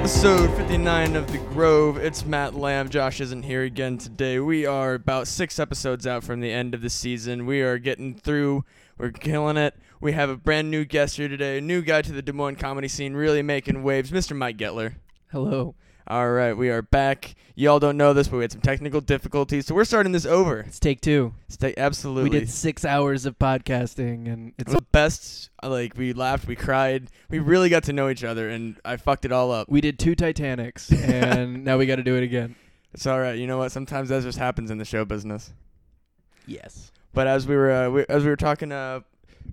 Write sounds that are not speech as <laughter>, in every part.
episode 59 of The Grove. It's Matt Lamb. Josh isn't here again today. We are about six episodes out from the end of the season. We are getting through. We're killing it. We have a brand new guest here today, a new guy to the Des Moines comedy scene, really making waves, Mr. Mike Gettler. Hello. All right, we are back. Y'all don't know this, but we had some technical difficulties, so we're starting this over. It's take two. Stay absolutely. We did six hours of podcasting, and It's it's the best. Like we laughed, we cried, we really got to know each other, and I fucked it all up. we did two Titanics, <laughs> and now we got to do it again. It's all right. You know what? Sometimes that just happens in the show business. Yes. But as we were uh, we, as we were talking, uh,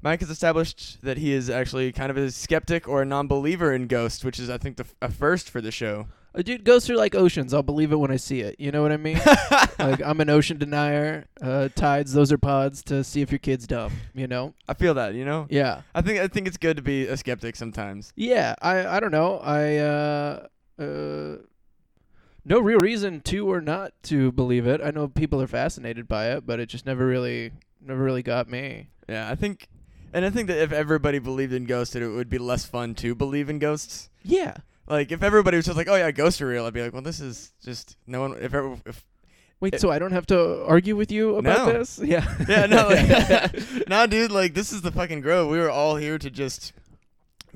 Mike has established that he is actually kind of a skeptic or a non-believer in ghosts, which is I think the f- a first for the show. Uh, dude, ghosts are like oceans. I'll believe it when I see it. You know what I mean? <laughs> like I'm an ocean denier. Uh, tides, those are pods to see if your kid's dumb. You know? I feel that. You know. Yeah. I think I think it's good to be a skeptic sometimes. Yeah. I I don't know. I uh uh. No real reason to or not to believe it. I know people are fascinated by it, but it just never really, never really got me. Yeah, I think, and I think that if everybody believed in ghosts, that it would be less fun to believe in ghosts. Yeah. Like if everybody was just like, "Oh yeah, ghosts are real," I'd be like, "Well, this is just no one." If ever, if Wait, It- so I don't have to argue with you about No. this? <laughs> Yeah. yeah, no, like, <laughs> nah, dude, like this is the fucking Grove. We were all here to just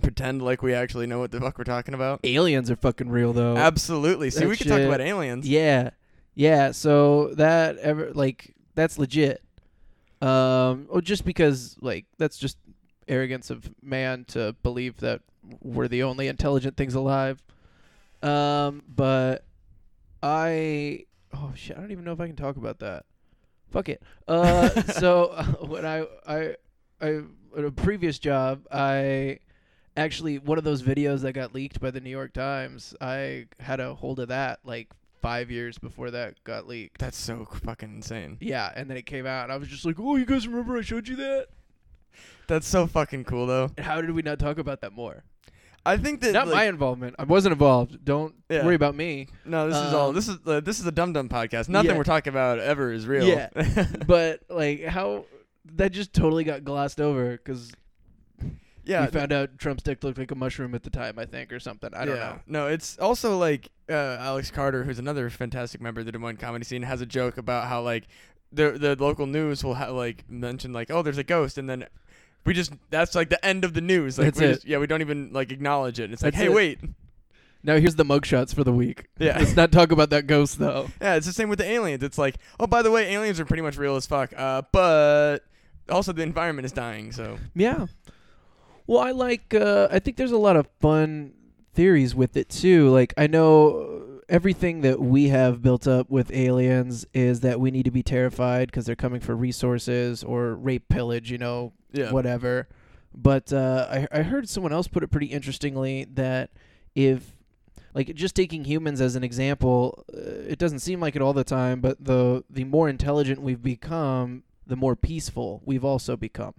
pretend like we actually know what the fuck we're talking about. Aliens are fucking real though. Absolutely. See, that we could talk about aliens. yeah. Yeah, so that ever like that's legit. Um oh just because like that's just arrogance of man to believe that we're the only intelligent things alive. Um but I oh shit, I don't even know if I can talk about that. Fuck it. Uh <laughs> so <laughs> when I I I at a previous job, I actually one of those videos that got leaked by the New York Times, I had a hold of that like five years before that got leaked. That's so fucking insane. Yeah, and then it came out, and I was just like, "Oh, you guys remember I showed you that?" That's so fucking cool, though. And how did we not talk about that more? I think that Not like, my involvement. I wasn't involved. Don't Yeah. worry about me. no, this is all. um, This is uh, this is a dum dum podcast. Nothing Yeah. we're talking about ever is real. Yeah. <laughs> But like, how that just totally got glossed over because yeah. we found out Trump's dick looked like a mushroom at the time, I think, or something. I don't yeah. know. No, it's also like uh, Alex Carter, who's another fantastic member of the Des Moines comedy scene, has a joke about how like the the local news will ha- like mention like oh there's a ghost and then we just that's like the end of the news like That's we it. just- yeah we don't even like acknowledge it. It's like That's hey it. wait Now here's the mugshots for the week. Yeah. <laughs> Let's not talk about that ghost though. yeah it's the same with the aliens. It's like oh by the way aliens are pretty much real as fuck. Uh, but also the environment is dying. So Yeah. Well, I like. Uh, I think there's a lot of fun theories with it too. Like I know everything that we have built up with aliens is that we need to be terrified because they're coming for resources or rape, pillage. You know, yeah whatever. But uh, I I heard someone else put it pretty interestingly that if like just taking humans as an example, uh, it doesn't seem like it all the time, but the the more intelligent we've become, the more peaceful we've also become.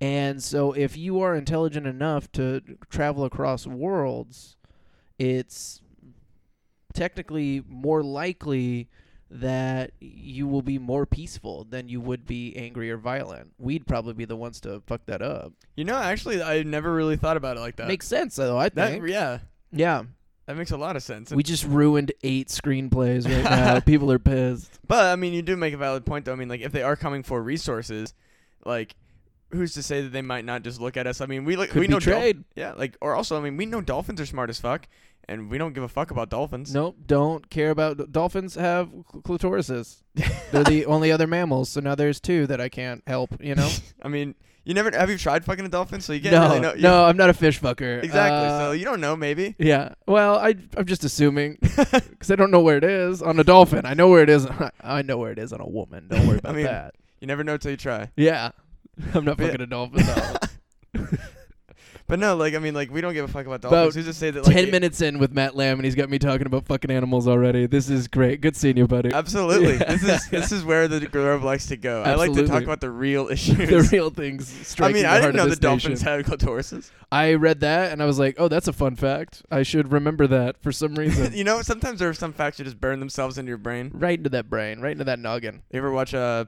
And so if you are intelligent enough to travel across worlds, it's technically more likely that you will be more peaceful than you would be angry or violent. We'd probably be the ones to fuck that up. you know actually I never really thought about it like that. Makes sense though, I that think. yeah yeah. that makes a lot of sense. We just ruined eight screenplays right now. <laughs> People are pissed. But I mean, you do make a valid point, though. I mean, like if they are coming for resources, like who's to say that they might not just look at us? I mean, we like Could we know trade. yeah, like or also, I mean, we know dolphins are smart as fuck, and we don't give a fuck about dolphins. Nope, don't care about dolphins have cl- clitorises. <laughs> They're the only other mammals, so now there's two that I can't help, you know? <laughs> I mean, you never have you tried fucking a dolphin? So you can't no, really know. you- no, I'm not a fish fucker. exactly. Uh, so you don't know, maybe. yeah. Well, I I'm just assuming <laughs> because I don't know where it is on a dolphin. I know where it is. I know where it is on a woman. Don't worry about mean, that. You never know till you try. Yeah, <laughs> I'm not But fucking a dolphin. though. <laughs> But no, like I mean, like we don't give a fuck about About dolphins. Who's to say that? Like, Ten it- minutes in with Matt Lamb, and he's got me talking about fucking animals already. This is great. Good seeing you, buddy. Absolutely. Yeah. <laughs> This is this is where the Grove likes to go. I like to talk Absolutely. about the real issues. the real things. I striking mean, the I heart didn't know of the this dolphins nation. had clitorises. I read that and I was like, "Oh, that's a fun fact. I should remember that for some reason." you know, sometimes there are some facts that just burn themselves into your brain. right into that brain, right into that noggin. You ever watch uh,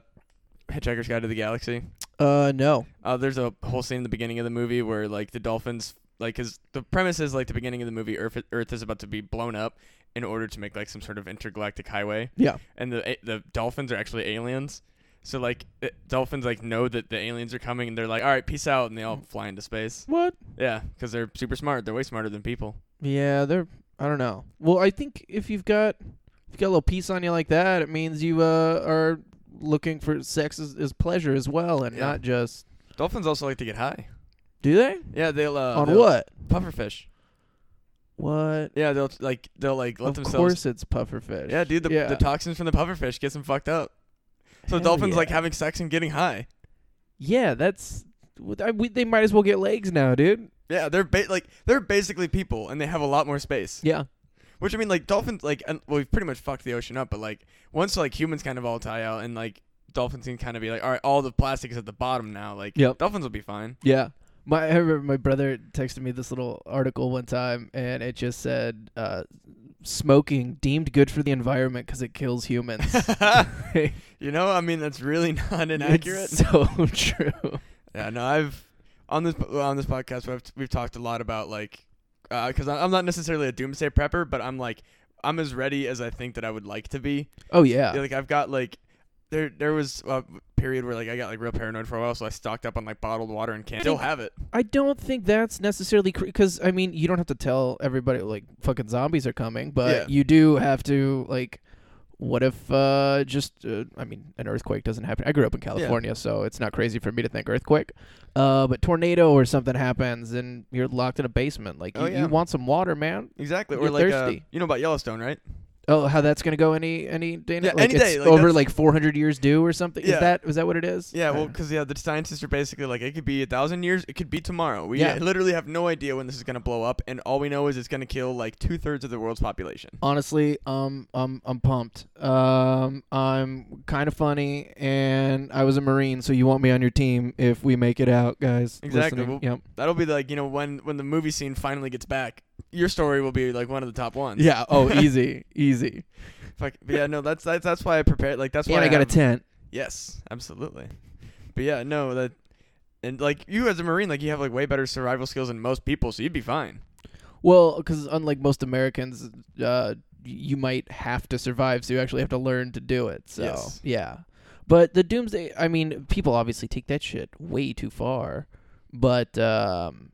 Hitchhiker's Guide to the Galaxy? Uh, no. Uh, there's a whole scene in the beginning of the movie where like the dolphins like cuz the premise is like the beginning of the movie Earth Earth is about to be blown up in order to make like some sort of intergalactic highway Yeah. and the the dolphins are actually aliens. So like it, dolphins like know that the aliens are coming and they're like, "All right, peace out," and they all fly into space. What? Yeah, because they're super smart. They're way smarter than people. Yeah, they're. I don't know. Well, I think if you've got if you got a little piece on you like that, it means you uh, are looking for sex as pleasure as well, and Yeah. not just. Dolphins also like to get high. Do they? Yeah, they'll uh, on they'll- what? Pufferfish. What? Yeah, they'll like they'll like let themselves. of themselves. course, it's pufferfish. Yeah, dude, the, the toxins from the pufferfish gets them fucked up. So Hell dolphins like yeah. having sex and getting high. yeah, that's. what- I, we, they might as well get legs now, dude. Yeah, they're ba- like they're basically people, and they have a lot more space. Yeah. Which I mean, like dolphins, like and, well, we've pretty much fucked the ocean up, but like once like humans kind of all tie out, and like dolphins can kind of be like, all right, all the plastic is at the bottom now. Like Yep. dolphins will be fine. Yeah. My I remember my brother texted me this little article one time, and it just said, uh, "Smoking deemed good for the environment because it kills humans." <laughs> <laughs> you know, I mean, that's really <laughs> not inaccurate. It's so true. Yeah, no, I've on this on this podcast we've we've talked a lot about like Uh, because I'm not necessarily a doomsday prepper, but I'm like I'm as ready as I think that I would like to be. Oh yeah. Yeah, like I've got like there there was a period where like I got like real paranoid for a while, so I stocked up on like bottled water and cans. Still have it. I don't think that's necessarily because I mean you don't have to tell everybody like fucking zombies are coming, but Yeah. you do have to like. What if uh, just uh, I mean an earthquake doesn't happen? I grew up in California, so it's not crazy for me to think earthquake. Uh, but tornado or something happens and you're locked in a basement. Like Oh, you, yeah. you want some water, man. Exactly. You're or like uh, thirsty. you know about Yellowstone, right? Oh, how that's gonna go any any day? Yeah, like any it's day, like, over that's- like 400 years due or something. Yeah. Is that is that what it is? Yeah, well, Uh, because yeah, the scientists are basically like it could be a thousand years, it could be tomorrow. We Yeah. literally have no idea when this is gonna blow up, and all we know is it's gonna kill like two thirds of the world's population. honestly, um, I'm I'm pumped. Um, I'm kind of funny, and I was a marine, so you want me on your team if we make it out, guys. Exactly. listening. Well, Yep. That'll be like you know when when the movie scene finally gets back, your story will be like one of the top ones. Yeah. Oh, <laughs> easy, easy. Fuck, but yeah, no, that's that's that's why I prepared. Like that's why and I got a tent. Yes, absolutely. But yeah, no, that and like you as a marine, like you have like way better survival skills than most people, so you'd be fine. Well, because unlike most Americans, uh, you might have to survive, so you actually have to learn to do it. So Yes. yeah, but the doomsday. I mean, people obviously take that shit way too far, but um,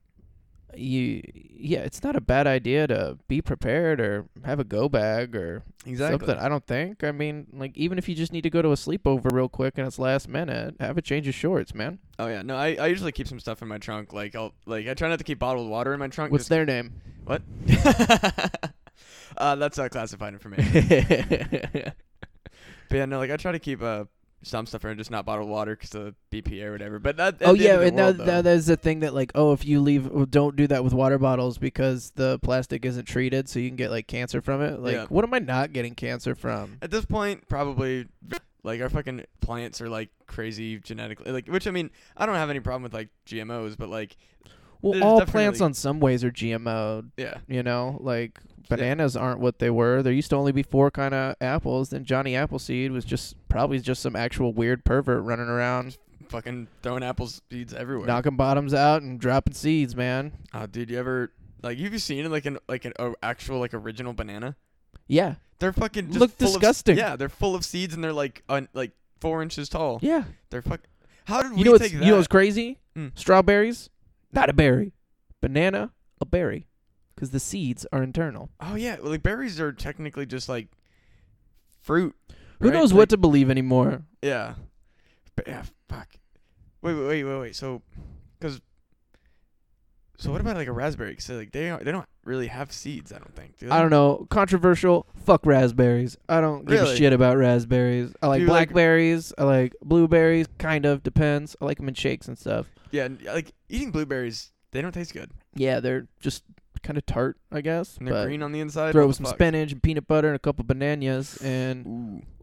you yeah, it's not a bad idea to be prepared or have a go bag or something. I don't think. I mean, like even if you just need to go to a sleepover real quick and it's last minute, have a change of shorts, man. Oh yeah, no, I, I usually keep some stuff in my trunk. Like I'll like I try not to keep bottled water in my trunk. What's their name? what? <laughs> uh, that's not classified information. <laughs> But yeah, no, like I try to keep uh some stuff in, just not bottled water because of the BPA or whatever. But that. Oh yeah, and now world, now there's the thing that like, oh, if you leave, well, don't do that with water bottles because the plastic isn't treated, so you can get like cancer from it. Like, Yeah. what am I not getting cancer from? At this point, probably like our fucking plants are like crazy genetically. Like, which I mean, I don't have any problem with like GMOs, but like, Well, There's all plants on some ways are GMO. yeah, You know, like bananas aren't what they were. There used to only be four kind of apples. Then Johnny Appleseed was just probably just some actual weird pervert running around fucking throwing apple seeds everywhere. knocking bottoms out and dropping seeds, man. Oh, dude, you ever like have you seen like an like an a actual like original banana? Yeah, They're fucking just Look full of- disgusting. yeah, they're full of seeds and they're like un, like four inches tall. yeah. They're fuck. How did we You know what's take you know what's crazy? Mm. Strawberries, not a berry. Banana, a berry, because the seeds are internal. oh yeah, like berries are technically just like fruit. Who right? knows Like, what to believe anymore? Yeah. But yeah, fuck. Wait, wait, wait, wait, wait. So, because. So what about like a raspberry? Cause like they don't, they don't really have seeds. I don't think. Do? I don't know. Controversial. Fuck raspberries. I don't give a shit about raspberries. I like you like- blackberries. I like blueberries. Kind of depends. I like them in shakes and stuff. Yeah, like eating blueberries, they don't taste good. Yeah, they're just kind of tart, I guess. And they're green on the inside. throw some fuck? spinach and peanut butter and a couple bananas and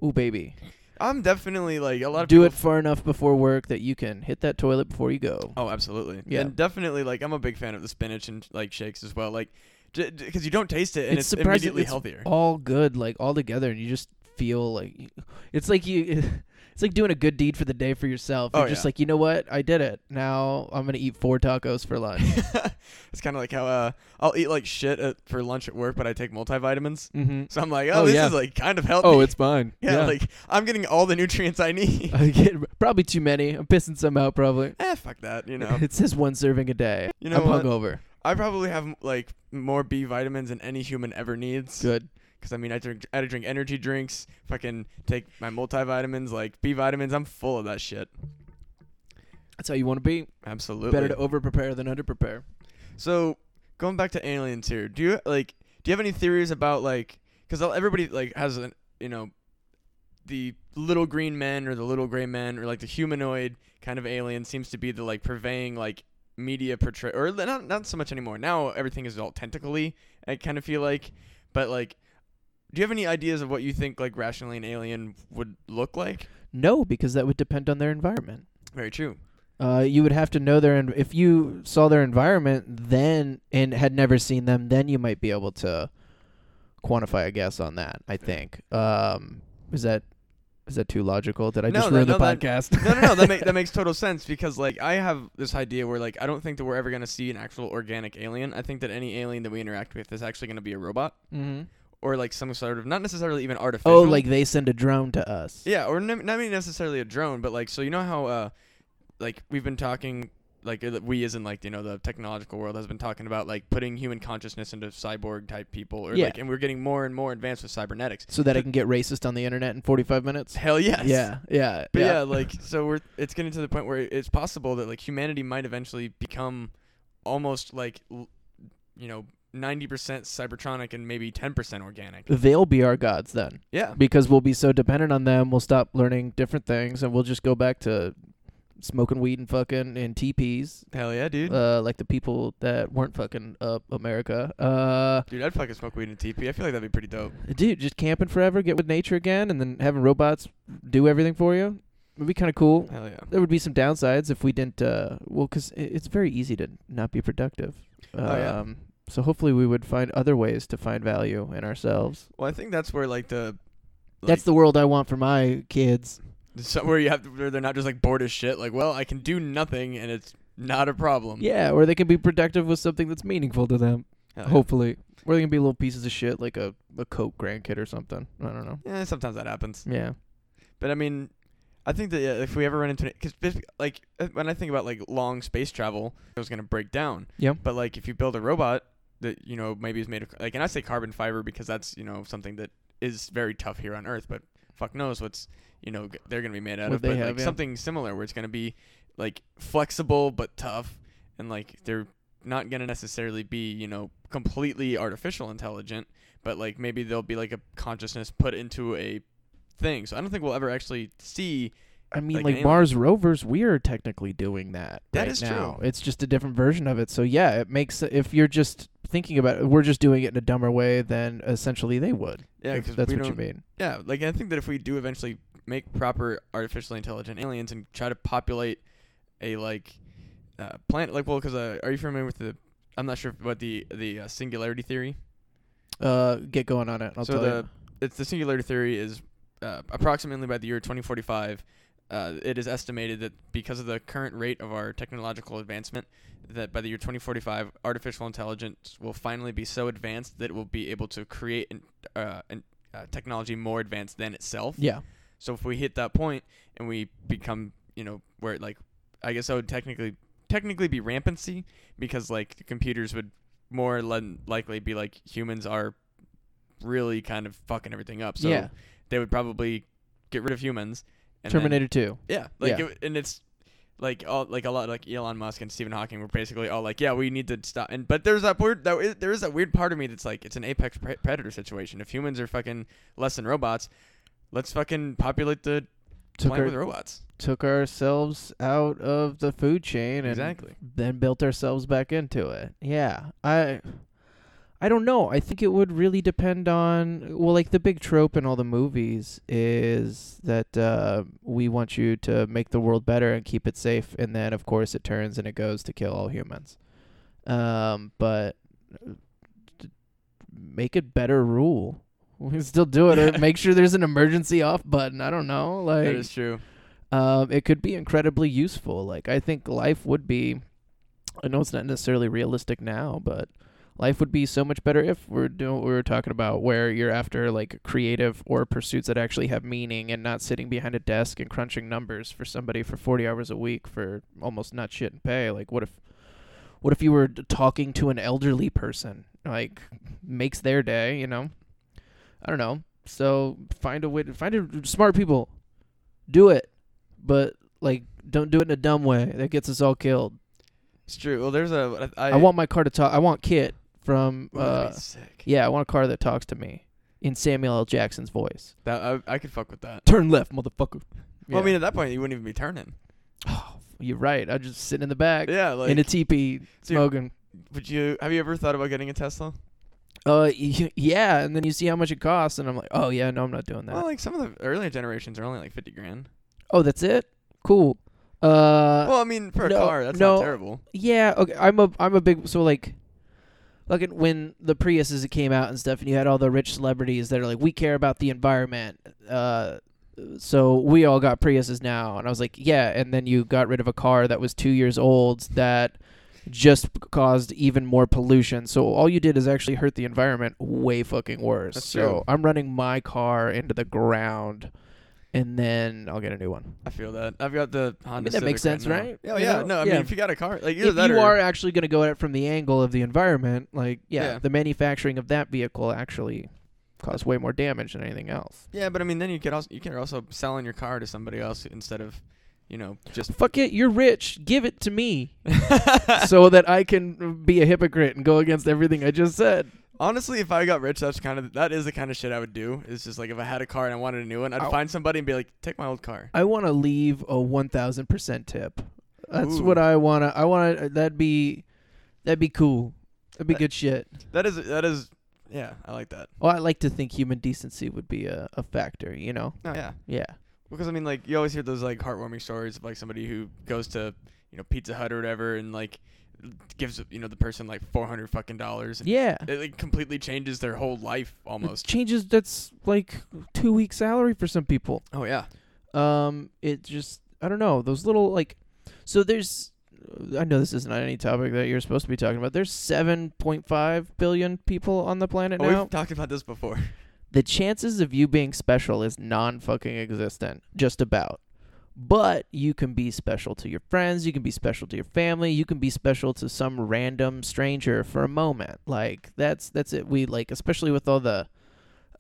Ooh. ooh baby. I'm definitely like a lot of Do it far enough before work that you can hit that toilet before you go. Oh, absolutely. Yeah. And definitely, like, I'm a big fan of the spinach and like shakes as well. Like, because you don't taste it and It's it's, immediately it's healthier. all good, like all together, and you just feel like it's like you. <laughs> It's like doing a good deed for the day for yourself. You're Oh, just yeah. like, you know what? I did it. Now I'm gonna eat four tacos for lunch. <laughs> it's kind of like how uh, I'll eat like shit at, for lunch at work, but I take multivitamins. mm-hmm. So I'm like, oh, Oh, this yeah. is like kind of healthy. Oh, it's fine. <laughs> yeah, like I'm getting all the nutrients I need. <laughs> I get probably too many. I'm pissing some out probably. eh, fuck that. You know, it says one serving a day. You know I'm what? hungover. I probably have like more B vitamins than any human ever needs. Good. Because I mean, I drink, I drink energy drinks. Fucking take my multivitamins, like B vitamins. I'm full of that shit. That's how you want to be. Absolutely. Better to over prepare than under prepare. So going back to aliens here, do you like do you have any theories about like because everybody like has an you know the little green men or the little gray men or like the humanoid kind of alien seems to be the like purveying like media portray or not not so much anymore. Now everything is all tentacly. I kind of feel like, but like. Do you have any ideas of what you think like rationally an alien would look like? No, because that would depend on their environment. Very true. Uh, you would have to know their en- if you saw their environment then and had never seen them, then you might be able to quantify a guess on that. I think. Um, is that is that too logical? Did I No, just ruin no, the that- podcast? no, no, no. That, make, <laughs> that makes total sense because like I have this idea where like I don't think that we're ever gonna see an actual organic alien. I think that any alien that we interact with is actually gonna be a robot mm-hmm. Or like some sort of not necessarily even artificial. Oh, like they send a drone to us. yeah, or ne- not even necessarily a drone, but like so you know how uh like we've been talking like uh, we as in like you know the technological world has been talking about like putting human consciousness into cyborg type people or Yeah. like and we're getting more and more advanced with cybernetics. So that I can get racist on the internet in 45 minutes. Hell yes. Yeah, yeah, But yeah. like so we're it's getting to the point where it's possible that like humanity might eventually become almost like l- you know 90% cybertronic and maybe 10% organic. They'll be our gods then, Yeah. because we'll be so dependent on them. We'll stop learning different things, and we'll just go back to smoking weed and fucking in teepees, Hell yeah, dude. uh, like the people that weren't fucking up America. Uh, dude, I'd fucking smoke weed in TP. I feel like that'd be pretty dope. dude, just camping forever, get with nature again, and then having robots do everything for you. Would be kind of cool. Hell yeah. There would be some downsides if we didn't. Uh, well, because it's very easy to not be productive. Um, Oh, yeah. So hopefully we would find other ways to find value in ourselves. Well, I think that's where like the That's the world I want for my kids. so where you have to, where they're not just like bored as shit. Like, well, I can do nothing and it's not a problem. Yeah, or they can be productive with something that's meaningful to them. Hell yeah. Hopefully, or they can be little pieces of shit like a a coke grandkid or something. I don't know. Yeah, sometimes that happens. Yeah. But I mean, I think that yeah, if we ever run into it, because like uh, when I think about like long space travel, it was gonna break down. Yep. But like if you build a robot that you know maybe is made of like, and I say carbon fiber because that's you know something that is very tough here on Earth, but fuck knows what's you know g- they're gonna be made out What of. they But have, like yeah. something similar where it's gonna be like flexible but tough, and like they're not gonna necessarily be you know completely artificial intelligent, but like maybe there'll be like a consciousness put into a thing. So I don't think we'll ever actually see. I mean, Like like. Mars rovers, we are technically doing that. That right is now. true. It's just a different version of it. So yeah, it makes if you're just thinking about it, we're just doing it in a dumber way than essentially they would. Yeah, because that's what you mean. Yeah, like I think that if we do eventually make proper artificially intelligent aliens and try to populate a like uh, planet, like well, because uh, are you familiar with the? I'm not sure what the the uh, singularity theory. Uh, get going on it. I'll so tell the you. it's the singularity theory is uh, approximately by the year 2045. Uh, it is estimated that because of the current rate of our technological advancement, that by the year 2045, artificial intelligence will finally be so advanced that it will be able to create an, uh, an, uh, technology more advanced than itself. Yeah. So if we hit that point and we become, you know, where like, I guess I would technically technically be rampancy because like the computers would more than likely be like humans are really kind of fucking everything up. So yeah. they would probably get rid of humans. And then- Terminator Two. yeah, like Yeah. It, and it's like all like a lot like Elon Musk and Stephen Hawking were basically all like, yeah, we need to stop. And but there's that weird that there is that weird part of me that's like it's an apex pre- predator situation. If humans are fucking less than robots, let's fucking populate the Took planet our, with robots. took ourselves out of the food chain and Exactly. then built ourselves back into it. Yeah. I I don't know. I think it would really depend on well like the big trope in all the movies is that uh, we want you to make the world better and keep it safe and then of course it turns and it goes to kill all humans. Um but uh, make it better rule. <laughs> we can still do it. Or <laughs> make sure there's an emergency off button. I don't know. Like that is true. um, it could be incredibly useful. Like I think life would be. I know it's not necessarily realistic now, but life would be so much better if we're doing what we were talking about, where you're after like creative or pursuits that actually have meaning, and not sitting behind a desk and crunching numbers for somebody for 40 hours a week for almost not shit and pay. Like what if, what if you were talking to an elderly person? Like makes their day, you know. I don't know. So find a way to find a, smart people. Do it but like don't do it in a dumb way that gets us all killed. It's true. Well, there's a. I, I, want my car to talk. I want Kit from Ooh, uh be sick. yeah, I want a car that talks to me in Samuel L. Jackson's voice. That I, I could fuck with that. Turn left, motherfucker. Well, I mean, at that point, you wouldn't even be turning. oh, you're right. I just sit in the back Yeah, like. in a teepee So smoking. would you have you ever thought about getting a Tesla? Uh, yeah, and then you see how much it costs, and I'm like, oh yeah, no, I'm not doing that. Well, like some of the earlier generations are only like fifty grand. oh, that's it. Cool. Uh, well, I mean, for a no, car, that's no. not terrible. Yeah, okay. I'm a I'm a big so like like when the Priuses came out and stuff and you had all the rich celebrities that are like we care about the environment. Uh so we all got Priuses now and I was like, yeah, and then you got rid of a car that was 2 years old that just caused even more pollution. So all you did is actually hurt the environment way fucking worse. That's so true. I'm running my car into the ground and then I'll get a new one. I feel that. I've got the Honda. that makes sense, now. right? Oh, yeah, You yeah. know? No, I Yeah. mean, if you got a car, like either if that you or are actually going to go at it from the angle of the environment, like yeah, Yeah. the manufacturing of that vehicle actually caused way more damage than anything else. yeah, but I mean, then you could also you can also selling your car to somebody else instead of, you know, just Fuck it, you're rich. Give it to me <laughs> so that I can be a hypocrite and go against everything I just said. Honestly, if I got rich, that's kind of that is the kind of shit I would do. It's just like if I had a car and I wanted a new one, I'd Ow. find somebody and be like, "Take my old car." I want to leave a 1000% tip. That's Ooh. what I want to I want to uh, that'd be that'd be cool. That'd be That- good shit. That is that is, yeah, I like that. Well, I like to think human decency would be a, a factor, you know. Oh yeah, Yeah. because I mean, like you always hear those like heartwarming stories of like somebody who goes to you know Pizza Hut or whatever and like gives you know the person like four hundred fucking dollars. and Yeah. It like completely changes their whole life It almost. changes that's like 2 weeks salary for some people. Oh yeah. um it just i don't know those little like so there's i know this isn't any topic that you're supposed to be talking about there's 7.5 billion people on the planet Oh, now we've talked about this before. the chances of you being special is non fucking existent just about but you can be special to your friends you can be special to your family you can be special to some random stranger for a moment like that's that's it we like especially with all the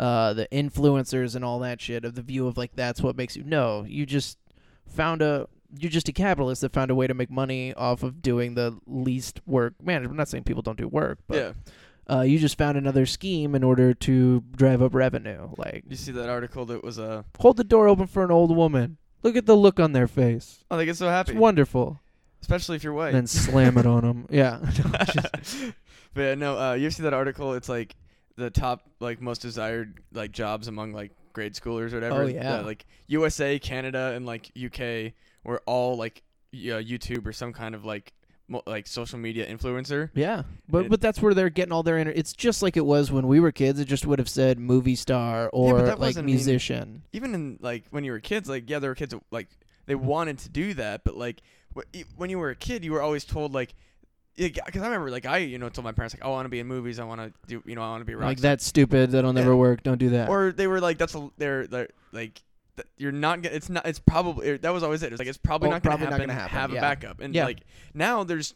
uh the influencers and all that shit of the view of like that's what makes you no you just found a you're just a capitalist that found a way to make money off of doing the least work man i'm not saying people don't do work but yeah. uh, you just found another scheme in order to drive up revenue. Like, You see that article that was uh hold the door open for an old woman. Look at the look on their face. oh they get so It's happy, wonderful. especially if you're white. And then slam it on them. Yeah. <laughs> <laughs> <laughs> but yeah, no, uh, you see that article? It's like the top like most desired like jobs among like grade schoolers or whatever. Oh, yeah. like USA, Canada, and like UK were all like yeah, YouTube or some kind of like like social media influencer. yeah. But It- but that's where they're getting all their inter- It's just like it was when we were kids. It just would have said movie star or that like wasn't mean- musician. Even in like when you were kids, like yeah, there were kids that, like they wanted to do that, but like when you were a kid, you were always told like. Because I remember, like I, you know, told my parents like, "Oh, I want to be in movies. I want to do, you know, I want to be a rock Like star." that's stupid. That'll never Yeah. work. Don't do that. or they were like that's a they're they're like you're not gonna it's not it's probably that was always it it's like it's probably Oh, not gonna probably not happen, gonna happen, have yeah. a backup and Yeah. like now there's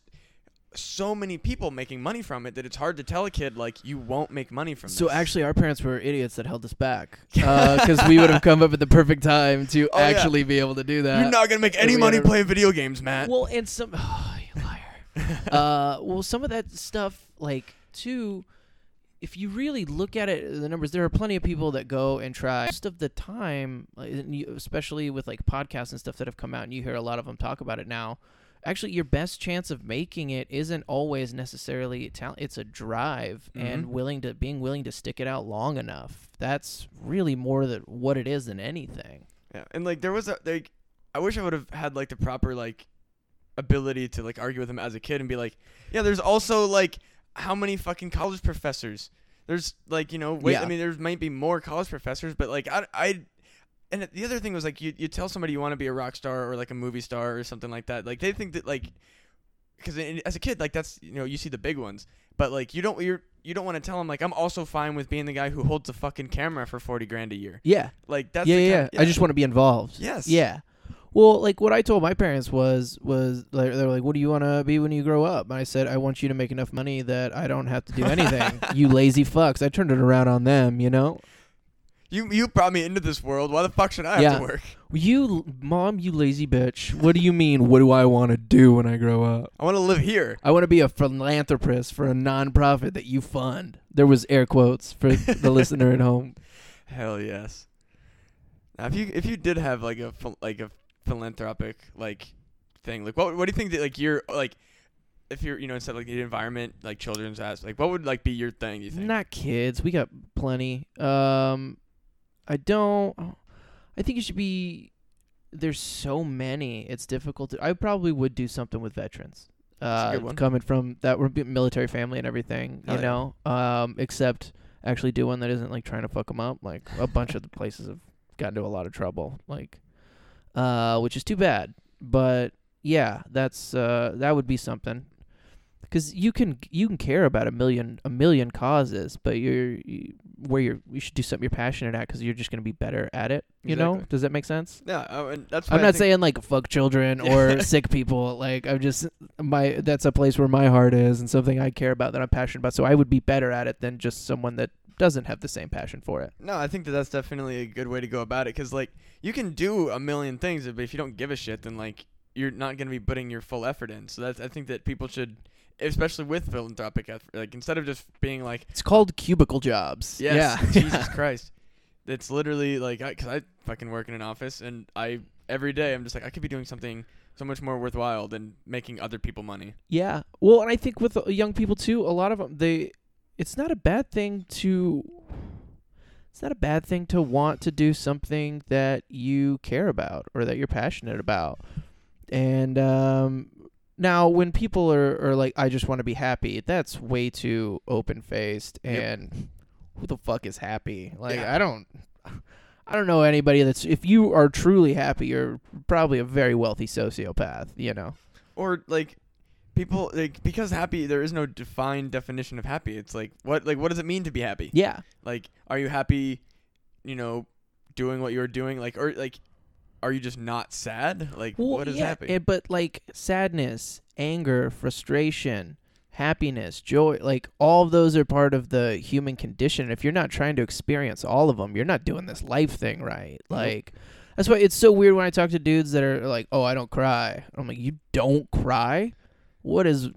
so many people making money from it that it's hard to tell a kid like you won't make money from it. so this. actually, our parents were idiots that held us back <laughs> because we would have come up at the perfect time to Oh, yeah. actually be able to do that. you're not gonna make any money playing video games Matt Well, and some <sighs> you liar. <laughs> uh, well, some of that stuff, like too, if you really look at it, the numbers. There are plenty of people that go and try. Most of the time, and especially with like podcasts and stuff that have come out, and you hear a lot of them talk about it now. Actually, your best chance of making it isn't always necessarily talent. It's a drive and Mhm. willing to being willing to stick it out long enough. That's really more than what it is than anything. yeah and like there was a like I wish I would have had like the proper like ability to like argue with him as a kid and be like yeah there's also like how many fucking college professors There's like you know, wait, Yeah. I mean, there might be more college professors, but like I, I, and the other thing was like you, you tell somebody you want to be a rock star or like a movie star or something like that, like they think that like, because as a kid, like that's you know you see the big ones, but like you don't you're you don't want to tell them like I'm also fine with being the guy who holds a fucking camera for forty grand a year. Yeah. Like that's yeah, the yeah, kind- I just want to be involved. Yes. Yeah. Well, like what I told my parents was was like, they were like, "What do you want to be when you grow up?" And I said, "I want you to make enough money that I don't have to do anything." <laughs> you lazy fucks. I turned it around on them, you know. you you brought me into this world. Why the fuck should I have to work? You mom, you lazy bitch. What do you mean? What do I want to do when I grow up? I want to live here. I want to be a philanthropist for a nonprofit that you fund. There was air quotes for the <laughs> listener at home. Hell yes. Now, if you if you did have like a like a philanthropic like thing, like what what do you think that like you're like if you're you know instead of like the environment like children's ass like what would like be your thing? You think? Not kids. We got plenty. Um, I don't. I think it should be. There's so many. It's difficult to. I probably would do something with veterans. Uh, coming from that we're military family and everything, you Oh, yeah. know. Um, except actually do one that isn't like trying to fuck them up. Like a bunch of the places have gotten into a lot of trouble. Like, uh, which is too bad. But yeah, that's uh, that would be something. Because you can you can care about a million a million causes, but you're you, where you're you should do something you're passionate at because you're just gonna be better at it. You know? Does that make sense? Yeah, oh, and that's. I'm I not think- saying like fuck children or <laughs> sick people. Like I'm just my that's a place where my heart is and something I care about that I'm passionate about. So I would be better at it than just someone that doesn't have the same passion for it. No, I think that that's definitely a good way to go about it because like you can do a million things, but if you don't give a shit, then like you're not gonna be putting your full effort in. So that's I think that people should, especially with philanthropic effort, like instead of just being like It's called cubicle jobs. Yes, Yeah. <laughs> Jesus Christ. It's literally like I, cause I fucking work in an office and I every day I'm just like I could be doing something so much more worthwhile than making other people money. Yeah. Well, and I think with uh, young people too, a lot of them they it's not a bad thing to it's not a bad thing to want to do something that you care about or that you're passionate about. And um now when people are, are like I just want to be happy, that's way too open-faced Yep. and who the fuck is happy? Like Yeah. I don't I don't know anybody that's if you are truly happy, you're probably a very wealthy sociopath, you know. Or like people like because happy there is no defined definition of happy. It's like what like what does it mean to be happy? Yeah. Like are you happy, you know, doing what you're doing like or like are you just not sad? Like Well, what is yeah, happy? eh, but like sadness, anger, frustration, happiness, joy, like all of those are part of the human condition. If you're not trying to experience all of them, you're not doing this life thing right. Like that's why it's so weird when I talk to dudes that are like, "Oh, I don't cry." I'm like, "You don't cry? What is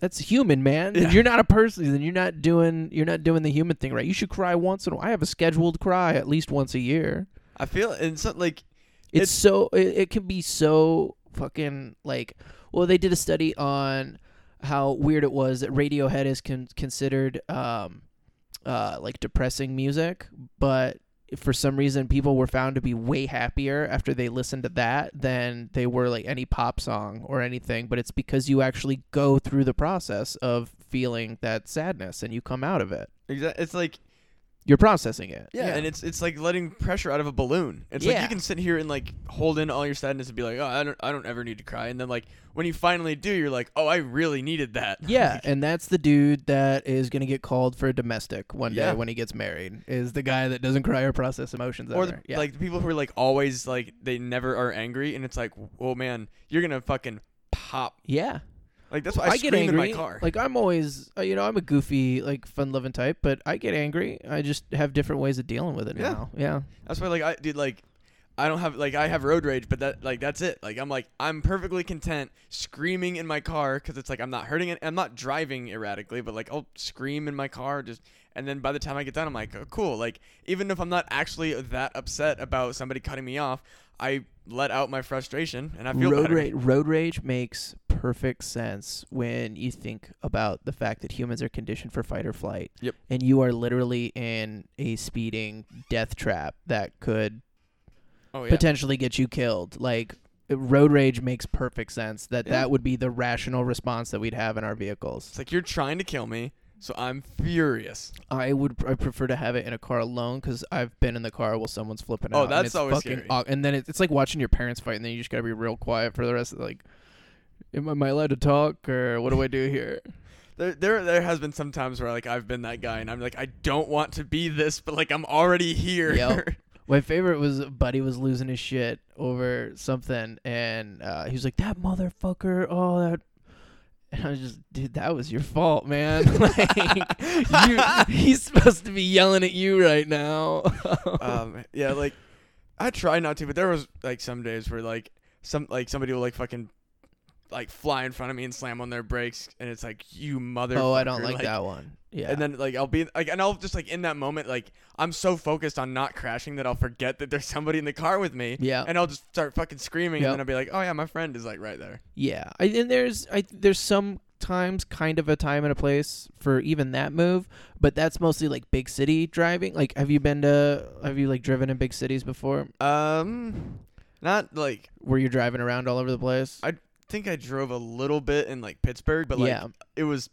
that's human, man. Yeah. You're not a person. Then you're not doing you're not doing the human thing right. You should cry once in a while. I have a scheduled cry at least once a year. I feel and so like It's, It's- so it, it can be so fucking like well they did a study on how weird it was that Radiohead is con- considered um uh like depressing music but for some reason people were found to be way happier after they listened to that than they were like any pop song or anything but it's because you actually go through the process of feeling that sadness and you come out of it. Exa- it's like you're processing it Yeah, and it's it's like letting pressure out of a balloon. It's like Yeah. you can sit here and like hold in all your sadness and be like, oh, I don't I don't ever need to cry, and then like when you finally do, you're like, oh, I really needed that. Yeah, <laughs> Like, and that's the dude that is gonna get called for a domestic one Yeah. day when he gets married. Is the guy that doesn't cry or process emotions or ever. the, yeah. like the people who are like always like they never are angry, and it's like, oh man, you're gonna fucking pop. yeah, Like that's why I, get angry. in my car. Like I'm always, uh, you know, I'm a goofy, like fun-loving type, but I get angry. I just have different ways of dealing with it Yeah. now. Yeah, That's why like I dude like I don't have like I have road rage, but that like that's it. Like I'm like I'm perfectly content screaming in my car because it's like I'm not hurting it. I'm not driving erratically, but like I'll scream in my car just. And then by the time I get done, I'm like, oh, cool. Like even if I'm not actually that upset about somebody cutting me off, I let out my frustration and I feel road better. rage. Road rage makes perfect sense when you think about the fact that humans are conditioned for fight or flight. Yep. And you are literally in a speeding death trap that could Oh yeah. potentially get you killed. Like road rage makes perfect sense that Yeah. that would be the rational response that we'd have in our vehicles. It's like you're trying to kill me, So I'm furious. I would I prefer to have it in a car alone because I've been in the car while someone's flipping Oh, out. and that's it's always fucking scary. aw- and then it, it's like watching your parents fight, and then you just gotta be real quiet for the rest of the, like. Am, am I allowed to talk or what do I do here? <laughs> There, there, there has been some times where like I've been that guy, and I'm like, I don't want to be this, but like I'm already here. Yep. <laughs> My favorite was Buddy was losing his shit over something, and uh, he was like, "That motherfucker! Oh, that." And I was just, dude, that was your fault, man. <laughs> like, you, <laughs> he's supposed to be yelling at you right now. <laughs> um, yeah, like I try not to, but there was like some days where like some like somebody will like fucking like fly in front of me and slam on their brakes, and it's like you mother. oh, I don't like, that one. Yeah. And then like I'll be like, and I'll just like in that moment, like I'm so focused on not crashing that I'll forget that there's somebody in the car with me. yeah. And I'll just start fucking screaming, Yep. and then I'll be like, "Oh yeah, my friend is like right there." Yeah, I, and there's I there's sometimes kind of a time and a place for even that move, but that's mostly like big city driving. Like, have you been to have you like driven in big cities before, Um, not like where you're driving around all over the place? I think I drove a little bit in like Pittsburgh, but like yeah, it was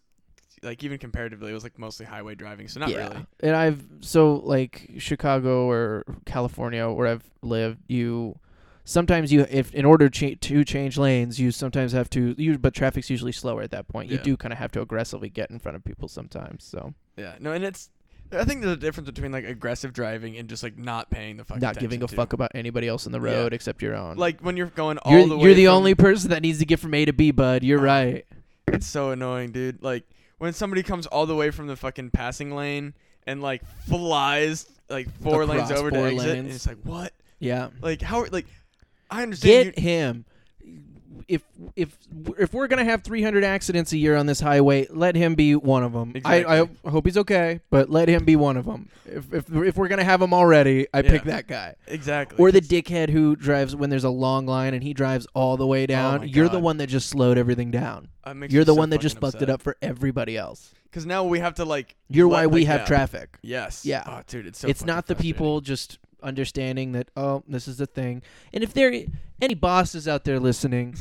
like even comparatively, it was like mostly highway driving, so not yeah. really. And I've so like Chicago or California where I've lived, you sometimes you if in order cha- to change lanes, you sometimes have to. You but traffic's usually slower at that point. You Yeah. do kind of have to aggressively get in front of people sometimes. So Yeah, no, and it's. I think there's a difference between like aggressive driving and just like not paying the fuck. not giving a to. fuck about anybody else on the Yeah. road except your own. Like when you're going all you're the way. you're the from- only person that needs to get from A to B, bud. You're Oh. right. It's so annoying, dude. Like when somebody comes all the way from the fucking passing lane and like flies like four lanes Across over four to exit, and lanes. it's like what? Yeah. Like how? Like I understand. Get him. If if if we're gonna have 300 accidents a year on this highway, let him be one of them. I, I hope he's okay, but let him be one of them. If if if we're gonna have him already, I pick that guy. exactly. Or the dickhead who drives when there's a long line and he drives all the way oh down. Oh You're the one that just slowed everything down. You're the so one that just fucked it up for everybody else. Because now we have to like. You're why we have traffic. Yes. Yeah. Oh, dude, it's so. it's not the people just understanding that oh this is the thing. And if there any bosses out there listening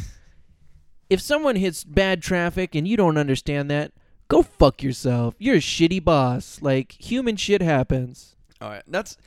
if someone hits bad traffic and you don't understand that go fuck yourself. You're a shitty boss. Like human shit happens. All right, that's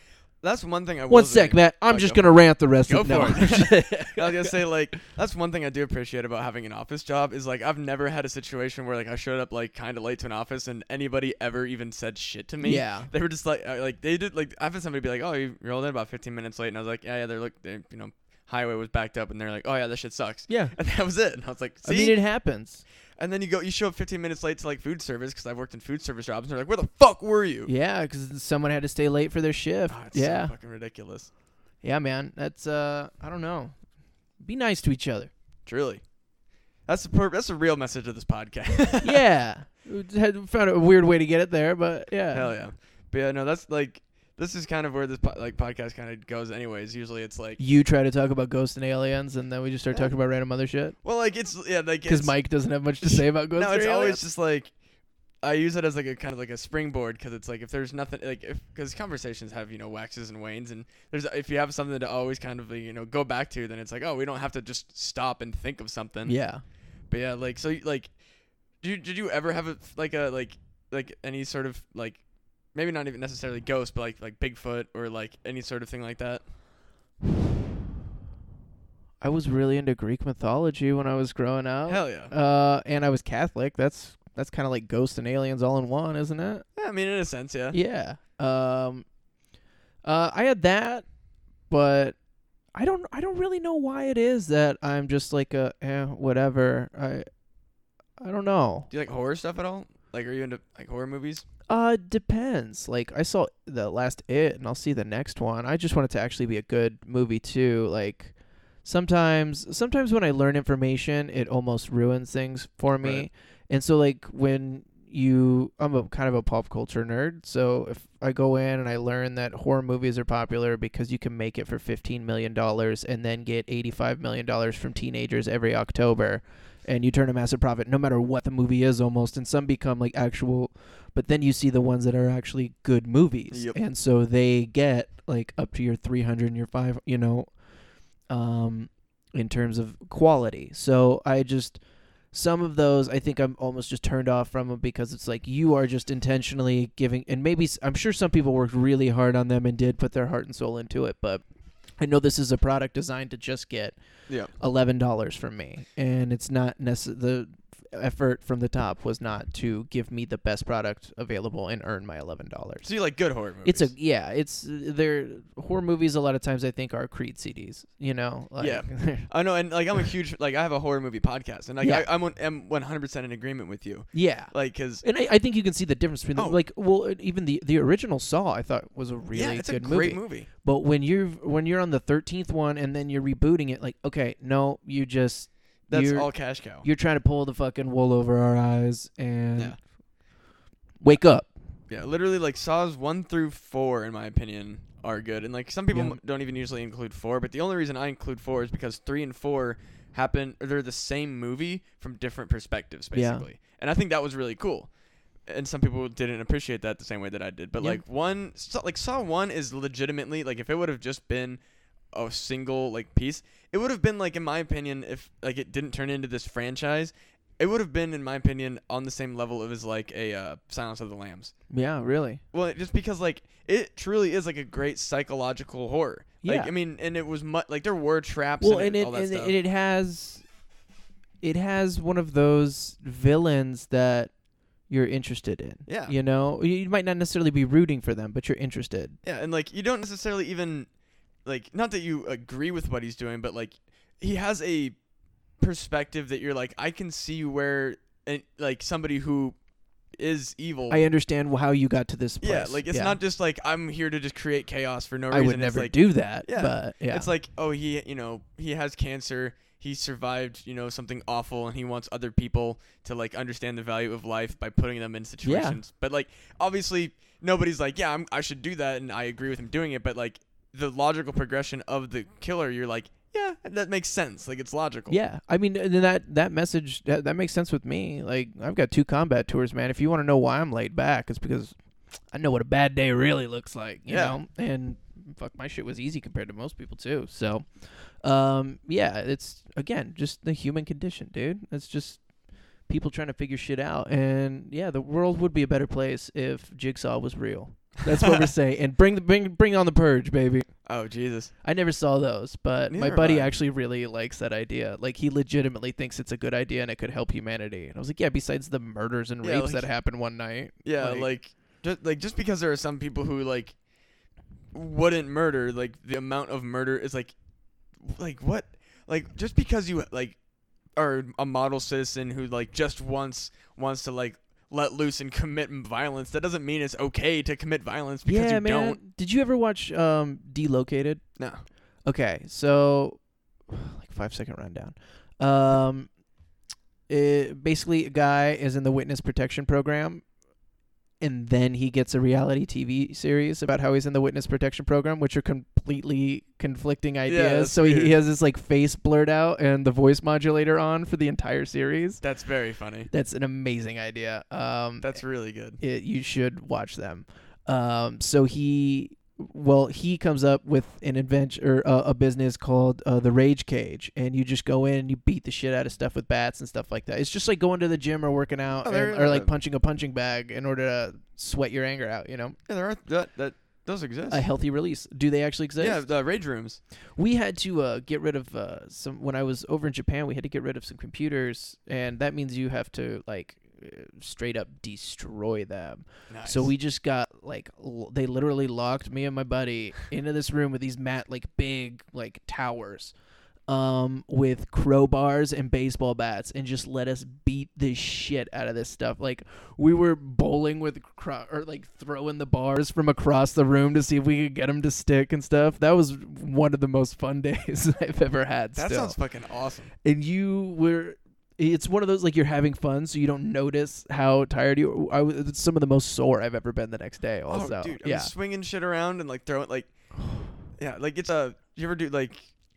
that's one thing I. one say- sec matt i'm Oh, just go gonna rant the rest Go of no. for <laughs> <laughs> I was gonna say like that's one thing I do appreciate about having an office job is like I've never had a situation where like I showed up like kind of late to an office and anybody ever even said shit to me. yeah. They were just like uh, like they did like I've had somebody be like, oh you rolled in about 15 minutes late and I was like yeah yeah they're like they, you know highway was backed up and they're like oh yeah this shit sucks. Yeah. <laughs> And that was it. And I was like i mean it happens and then you go you show up 15 minutes late to like food service because I've worked in food service jobs and they're like where the fuck were you? yeah because someone had to stay late for their shift Oh, it's yeah so fucking ridiculous. yeah man that's uh i don't know be nice to each other Truly. That's the per- that's a real message of this podcast. <laughs> yeah had found a weird way to get it there but yeah Hell yeah. But yeah, no, that's like this is kind of where this po- like podcast kind of goes. Anyways, usually it's like you try to talk about ghosts and aliens, and then we just start talking about random other shit. well, like it's yeah, like Because it's- Mike doesn't have much to say about <laughs> ghosts. No, or it's always aliens. just like I use it as like a kind of like a springboard because it's like if there's nothing like if because conversations have you know waxes and wanes and there's if you have something to always kind of you know go back to then it's like oh we don't have to just stop and think of something. yeah. But yeah, like so like, did you, did you ever have a like a like like any sort of like maybe not even necessarily ghosts, but like like Bigfoot or like any sort of thing like that? I was really into Greek mythology when I was growing up. Hell yeah. Uh, and I was Catholic. That's that's kind of like ghosts and aliens all in one, isn't it? yeah. I mean, in a sense, yeah. Yeah. Um, uh, I had that, but I don't. I don't really know why it is that I'm just like a eh, whatever. I I don't know. Do you like horror stuff at all? Like, are you into like horror movies? Uh, depends. Like I saw the last It, and I'll see the next one. I just want it to actually be a good movie too. Like sometimes, sometimes when I learn information, it almost ruins things for me. Right. And so, like when you, I'm a kind of a pop culture nerd. So if I go in and I learn that horror movies are popular because you can make it for fifteen million dollars and then get eighty-five million dollars from teenagers every October. And you turn a massive profit, no matter what the movie is, almost. And some become like actual but then you see the ones that are actually good movies Yep. and so they get like up to your 300 and your 5 you know um in terms of quality so i just some of those I think I'm almost just turned off from them because it's like you are just intentionally giving, and maybe i'm sure some people worked really hard on them and did put their heart and soul into it, but I know this is a product designed to just get Yeah. eleven dollars from me, and it's not necess- the effort from the top was not to give me the best product available and earn my eleven dollars. So you like good horror movies? It's a yeah. It's they're horror movies. A lot of times, I think are Creed CDs. You know, like, Yeah. <laughs> I know, and like I'm a huge like I have a horror movie podcast, and like Yeah. I, I'm one, am 100 percent in agreement with you. yeah. Like, cause And I, I think you can see the difference between them. Oh. Like, well, even the the original Saw, I thought was a really yeah, it's good a great movie. movie. But when you're when you're on the thirteenth one and then you're rebooting it, like, okay, no, you just That's you're, all cash cow. you're trying to pull the fucking wool over our eyes and Yeah. wake up. Yeah, literally, like Saws one through four, in my opinion, are good, and like some people Yeah. don't even usually include four. But the only reason I include four is because three and four happen. They're the same movie from different perspectives, Yeah. basically, and I think that was really cool. And some people didn't appreciate that the same way that I did. But Yeah. like one, like Saw one is legitimately like if it would have just been a single like piece, it would have been like in my opinion, if like it didn't turn into this franchise, it would have been in my opinion on the same level as like a uh, Silence of the Lambs. Yeah, really. Well, just because like it truly is like a great psychological horror. Like Yeah. I mean, and it was much like there were traps Well, and, and it, it all that and it has it has one of those villains that you're interested in. Yeah. You know, you might not necessarily be rooting for them, but you're interested. yeah, and like you don't necessarily even like not that you agree with what he's doing, but like he has a perspective that you're like I can see where and like somebody who is evil. I understand how you got to this place. yeah, like it's not just like I'm here to just create chaos for no reason. I would never like, do that. Yeah. But yeah. It's like, oh, he, you know, he has cancer. He survived, you know, something awful, and he wants other people to like understand the value of life by putting them in situations. But like, obviously, nobody's like, yeah, I'm, I should do that, and I agree with him doing it. But like, the logical progression of the killer, you're like, yeah, that makes sense. Like, it's logical. Yeah, I mean and that that message that, that makes sense with me. Like I've got two combat tours, man. If you want to know why I'm laid back, it's because I know what a bad day really looks like, you Yeah. know. And fuck, my shit was easy compared to most people too. So, um, yeah, it's again just the human condition, dude. It's just people trying to figure shit out. And yeah, the world would be a better place if Jigsaw was real. That's what we're <laughs> saying. And bring the bring bring on the purge, baby. Oh Jesus. I never saw those, but my Neither buddy I. actually really likes that idea. Like he legitimately thinks it's a good idea and it could help humanity. And I was like, yeah, besides the murders and Yeah, rapes like- that happened one night. Yeah, Like- like, just like just because there are some people who like wouldn't murder, like the amount of murder is like like what? Like just because you like are a model citizen who like just wants wants to like let loose and commit violence, that doesn't mean it's okay to commit violence because yeah, you man. don't. Did you ever watch um Delocated? No. Okay, so like five second rundown. Um, it, basically, a guy is in the witness protection program, and then he gets a reality TV series about how he's in the witness protection program, which are completely conflicting ideas. so he, weird. he has this like face blurred out and the voice modulator on for the entire series. That's very funny. That's an amazing idea. Um, That's really good. it, you should watch them. Um, so he, well, he comes up with an adventure, uh, a business called uh, the Rage Cage, and you just go in and you beat the shit out of stuff with bats and stuff like that. It's just like going to the gym or working out, Oh, and- or like punching a punching bag in order to sweat your anger out. You know, Yeah, there are that that those exist. a healthy release. Do they actually exist? yeah, the rage rooms. We had to uh, get rid of uh, some when I was over in Japan. We had to get rid of some computers, and that means you have to like uh, straight up destroy them. Nice. So we just got like l- they literally locked me and my buddy into this room with these mat like big like towers um with crowbars and baseball bats and just let us beat the shit out of this stuff like we were bowling with cro- or like throwing the bars from across the room to see if we could get them to stick and stuff that was one of the most fun <laughs> days <laughs> i've ever had that still sounds fucking awesome. and you were it's one of those like you're having fun so you don't notice how tired you I was it's some of the most sore I've ever been the next day also oh, dude, I'm yeah swinging shit around and like throwing like, <sighs> yeah, like it's a. You ever do like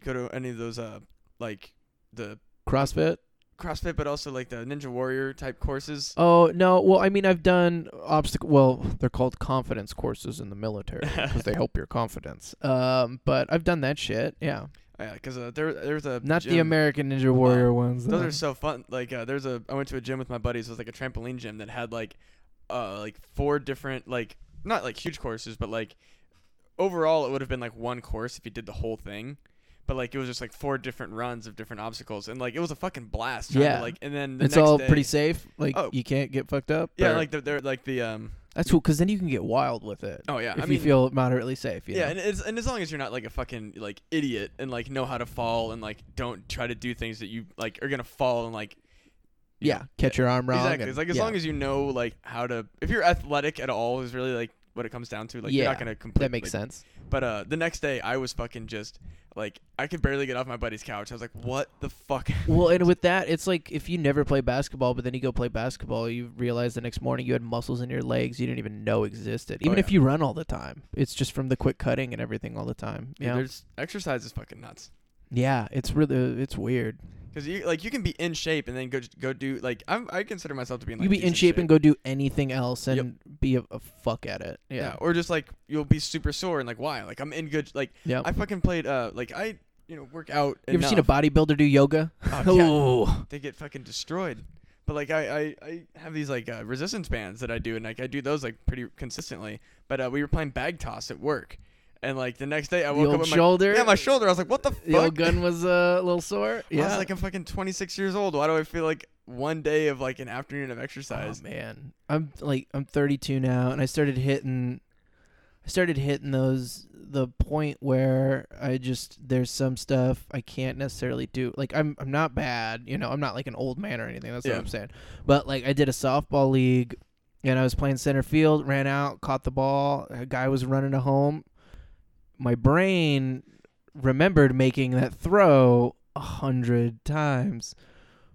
go to any of those uh like the CrossFit CrossFit, but also like the Ninja Warrior type courses? oh no well I mean I've done obstacle well they're called confidence courses in the military <laughs> because they help your confidence um but I've done that shit yeah Oh, yeah, because uh, there there's a Not the American Ninja Warrior ones. Those though. are so fun. Like uh, there's a I went to a gym with my buddies. It was like a trampoline gym that had like uh like four different like not like huge courses, but like overall it would have been like one course if you did the whole thing. But like it was just like four different runs of different obstacles, and like it was a fucking blast. trying to, Yeah. like and then the it's all day- pretty safe. Like Oh. you can't get fucked up. Yeah, or- like the, they're like the um. that's cool because then you can get wild with it. Oh yeah, if I you feel moderately safe. You yeah, know? and and as long as you're not like a fucking like idiot and like know how to fall and like don't try to do things that you like are gonna fall and like yeah, catch your arm wrong. Exactly. and- It's like as yeah. long as you know like how to if you're athletic at all is really like what it comes down to. Like you're not gonna completely that makes sense. But uh the next day I was fucking just like I could barely get off my buddy's couch. I was like, What the fuck? <laughs> Well, and with that, it's like if you never play basketball, but then you go play basketball, you realize the next morning you had muscles in your legs you didn't even know existed. Even if Oh, yeah. you run all the time, it's just from the quick cutting and everything all the time. Dude, Yeah, there's exercise is fucking nuts. yeah, it's really it's weird. Because you like you can be in shape and then go go do like I'm I consider myself to be in like you be in decent shape, and go do anything else and be a, a fuck at it. yeah. Yeah, Or just like you'll be super sore and like why? Like I'm in good like yeah. I fucking played uh like I you know work out. you ever seen a bodybuilder do yoga? Oh, <laughs> yeah. They get fucking destroyed. But like I, I, I have these like uh, resistance bands that I do, and like I do those like pretty consistently. But uh, we were playing bag toss at work, and like the next day I woke up old with my shoulder. yeah my shoulder. I was like, what the fuck? The old gun was uh, a little sore. Yeah, <laughs> I was like, I'm fucking 26 years old. Why do I feel like one day of like an afternoon of Oh exercise? man, I'm like I'm 32 now, and I started hitting, I started hitting those the point where I just there's some stuff I can't necessarily do. Like I'm I'm not bad, you know, I'm not like an old man or anything. That's Yeah. what I'm saying. But like I did a softball league, and I was playing center field, ran out, caught the ball. A guy was running a home. My brain remembered making that throw a hundred times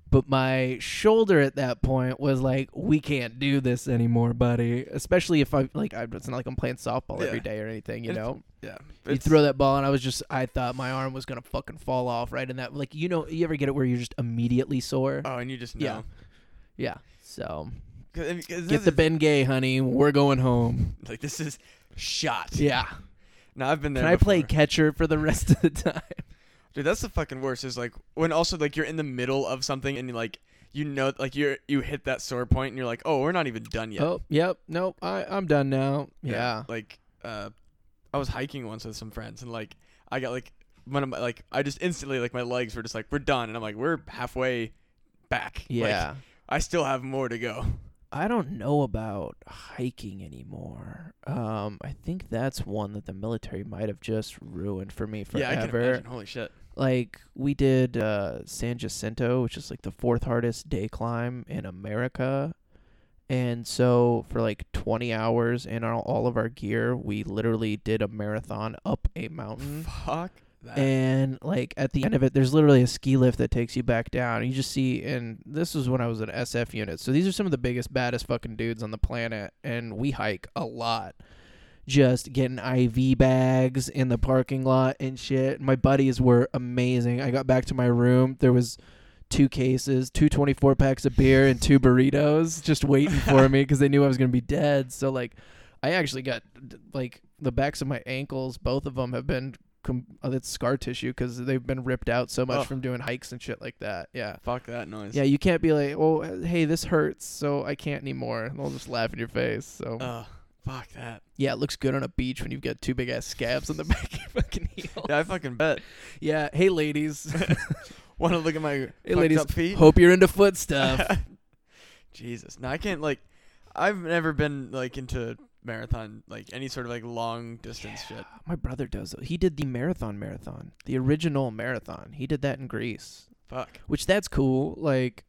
but my shoulder at that point was like, "We can't do this anymore, buddy." Especially if I like, I, it's not like I'm playing softball Yeah. every day or anything, you It's- know. yeah, You throw that ball, and I was just, I thought my arm was gonna fucking fall off right in that. Like, you know, you ever get it where you're just immediately sore? Oh, and you just Yeah. know. yeah. So 'Cause 'cause get the is- Ben Gay, honey. We're going home. like this is shot. Yeah. No, I've been there. Can I play before. catcher for the rest of the time? Dude, that's the fucking worst. Is like when also like you're in the middle of something and you like you know like you're you hit that sore point and you're like, oh, we're not even done yet. Oh, yep. Nope. I I'm done now. Yeah. Like uh, I was hiking once with some friends and like I got like one of my like I just instantly like my legs were just like we're done and I'm like we're halfway back. Like, Yeah. I still have more to go. I don't know about hiking anymore. Um, I think that's one that the military might have just ruined for me Yeah, I can forever. imagine. Holy shit. like we did uh, San Jacinto, which is like the fourth hardest day climb in America. And so for like 20 hours in all, all of our gear, we literally did a marathon up a mountain. Fuck that. And like at the end of it, there's literally a ski lift that takes you back down. You just see, and this was when I was an SF unit. So these are some of the biggest, baddest fucking dudes on the planet, and we hike a lot. Just getting IV bags in the parking lot and shit. My buddies were amazing. I got back to my room. There was two cases, two 24 packs of beer, and two burritos just waiting for <laughs> me because they knew I was gonna be dead. So like, I actually got like the backs of my ankles. Both of them have been com- uh, it's scar tissue because they've been ripped out so much from doing hikes and shit like that. Yeah. Fuck that noise. Yeah, you can't be like, oh, hey, this hurts, so I can't anymore. They'll just laugh in your face. So Ugh. Fuck that. yeah, it looks good on a beach when you've got two big ass scabs on the <laughs> back of your fucking heel. Yeah, I fucking bet. Yeah. Hey, ladies. <laughs> Want to look at my hey, ladies. up feet? Hope you're into foot stuff. <laughs> Jesus. No, I can't like. I've never been like into marathon, like any sort of like long distance shit. My brother does. He did the marathon marathon, the original marathon. He did that in Greece, Fuck. which that's cool. Like,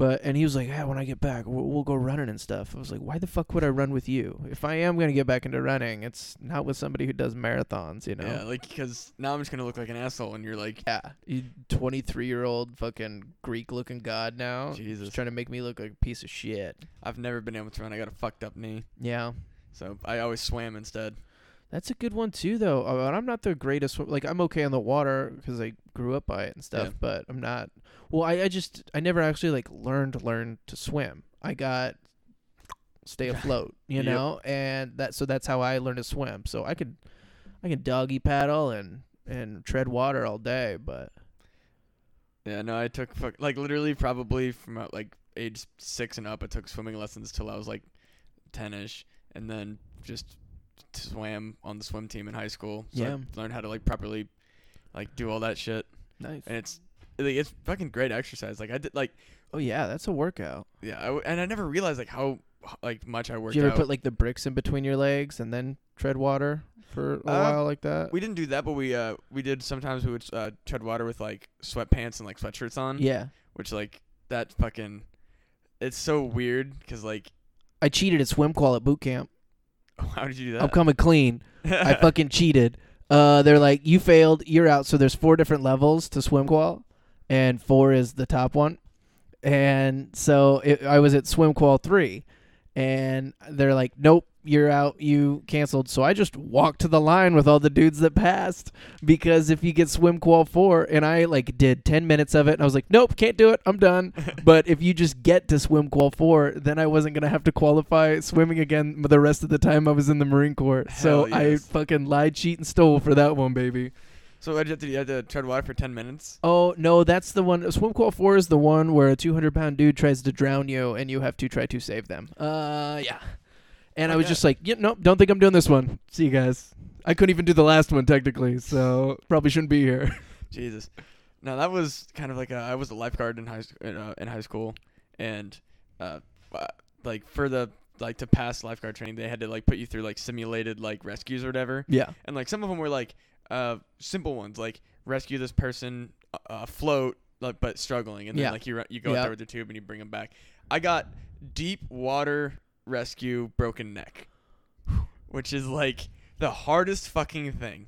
but and he was like, "Yeah, when I get back, we'll, we'll go running and stuff." I was like, "Why the fuck would I run with you? If I am gonna get back into running, it's not with somebody who does marathons, you know." Yeah, like because now I'm just gonna look like an asshole, and you're like, Yeah, you 23 year old fucking Greek looking god now. Jesus. Trying to make me look like a piece of shit. I've never been able to run. I got a fucked up knee, Yeah. so I always swam instead. That's a good one too, though. Uh, and I'm not the greatest. Like I'm okay on the water because I grew up by it and stuff. Yeah. But I'm not. Well, I, I just I never actually like learned learned to swim. I got stay <laughs> afloat, you Yep. know, and that so that's how I learned to swim. So I could I can doggy paddle and and tread water all day, but Yeah, no, I took like literally probably from uh, like age six and up. I took swimming lessons till I was like ten ish, and then just swam on the swim team in high school. So Yeah. I learned how to like properly like do all that shit, nice. and it's like, it's fucking great exercise. Like I did like Oh yeah, that's a workout. yeah, I w- and I never realized like how like much I worked Did you ever out. put like the bricks in between your legs and then tread water for a Uh, while like that? we didn't do that, but we uh we did sometimes we would uh, tread water with like sweatpants and like sweatshirts on, yeah. which like that fucking it's so weird because like I cheated at swim qual at boot camp. <laughs> how did you do that? I'm coming clean. I <laughs> fucking cheated. Uh, they're like, you failed, you're out. So there's four different levels to swim qual, and four is the top one. And so it, I was at swim qual three, and they're like, nope, you're out, you canceled. So I just walked to the line with all the dudes that passed because if you get swim qual four, and I like did 10 minutes of it, and I was like, nope, can't do it, I'm done. <laughs> but if you just get to swim qual four, then I wasn't gonna have to qualify swimming again the rest of the time I was in the Marine Corps. so Hell I fucking lied, cheat, and stole for that one, baby. So what did you have to? You had to tread water for ten minutes. Oh no, that's the one. Swim qual four is the one where a 200 pound dude tries to drown you, and you have to try to save them. Uh, yeah. And I was just like, yeah, nope, don't think I'm doing this one. See you guys. I couldn't even do the last one technically, so probably shouldn't be here. <laughs> Jesus. No, that was kind of like a, I was a lifeguard in high in, uh, in high school, and uh, uh, like for the like to pass lifeguard training, they had to like put you through like simulated like rescues or whatever, Yeah. and like some of them were like uh simple ones like rescue this person uh, uh, like but struggling, and then Yeah. like you you go out there with the tube and you bring them back. I got deep water rescue broken neck, which is like the hardest fucking thing.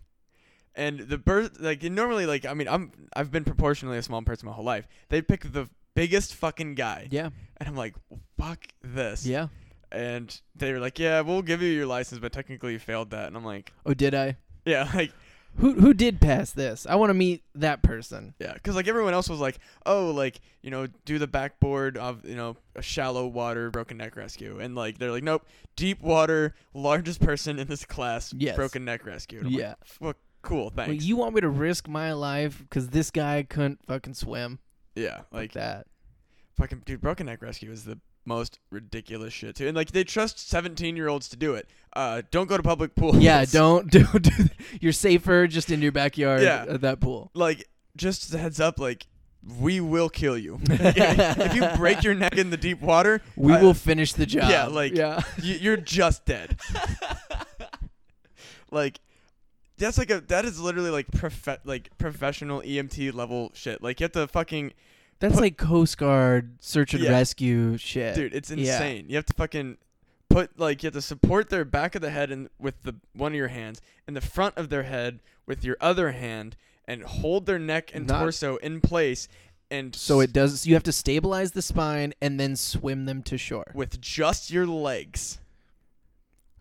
And the bird, like normally, like I mean, I'm I've been proportionally a small person my whole life. They pick the biggest fucking guy, Yeah. and I'm like, fuck this. Yeah. And they were like, yeah, we'll give you your license, but technically you failed that. And I'm like, Oh, did I? yeah, <laughs> like Who who did pass this? I want to meet that person. yeah, because like everyone else was like, oh, like you know, do the backboard of you know a shallow water broken neck rescue, and like they're like, nope, deep water, largest person in this class, Yes. broken neck rescue. Yeah. like, "Fuck, cool, Well, thanks. you want me to risk my life because this guy couldn't fucking swim yeah, like like that? fucking dude, broken neck rescue is the most ridiculous shit too, and like they trust 17 year olds to do it. Uh, don't go to public <laughs> pools. Yeah, don't <laughs> do, do You're safer just in your backyard Yeah. at that pool. like just a heads up, like we will kill you <laughs> if you break your neck in the deep water. We I- will finish the job. Yeah, like- yeah. y- you're just dead. like that's like a that is literally like prof- like professional EMT level shit. Like you have to fucking That's put- like Coast Guard search and Yeah. rescue shit. dude, it's Yeah. insane. You have to fucking put like you have to support their back of the head and with the one of your hands and the front of their head with your other hand and hold their neck and Not- torso in place and So it does. You have to stabilize the spine and then swim them to shore. with just your legs.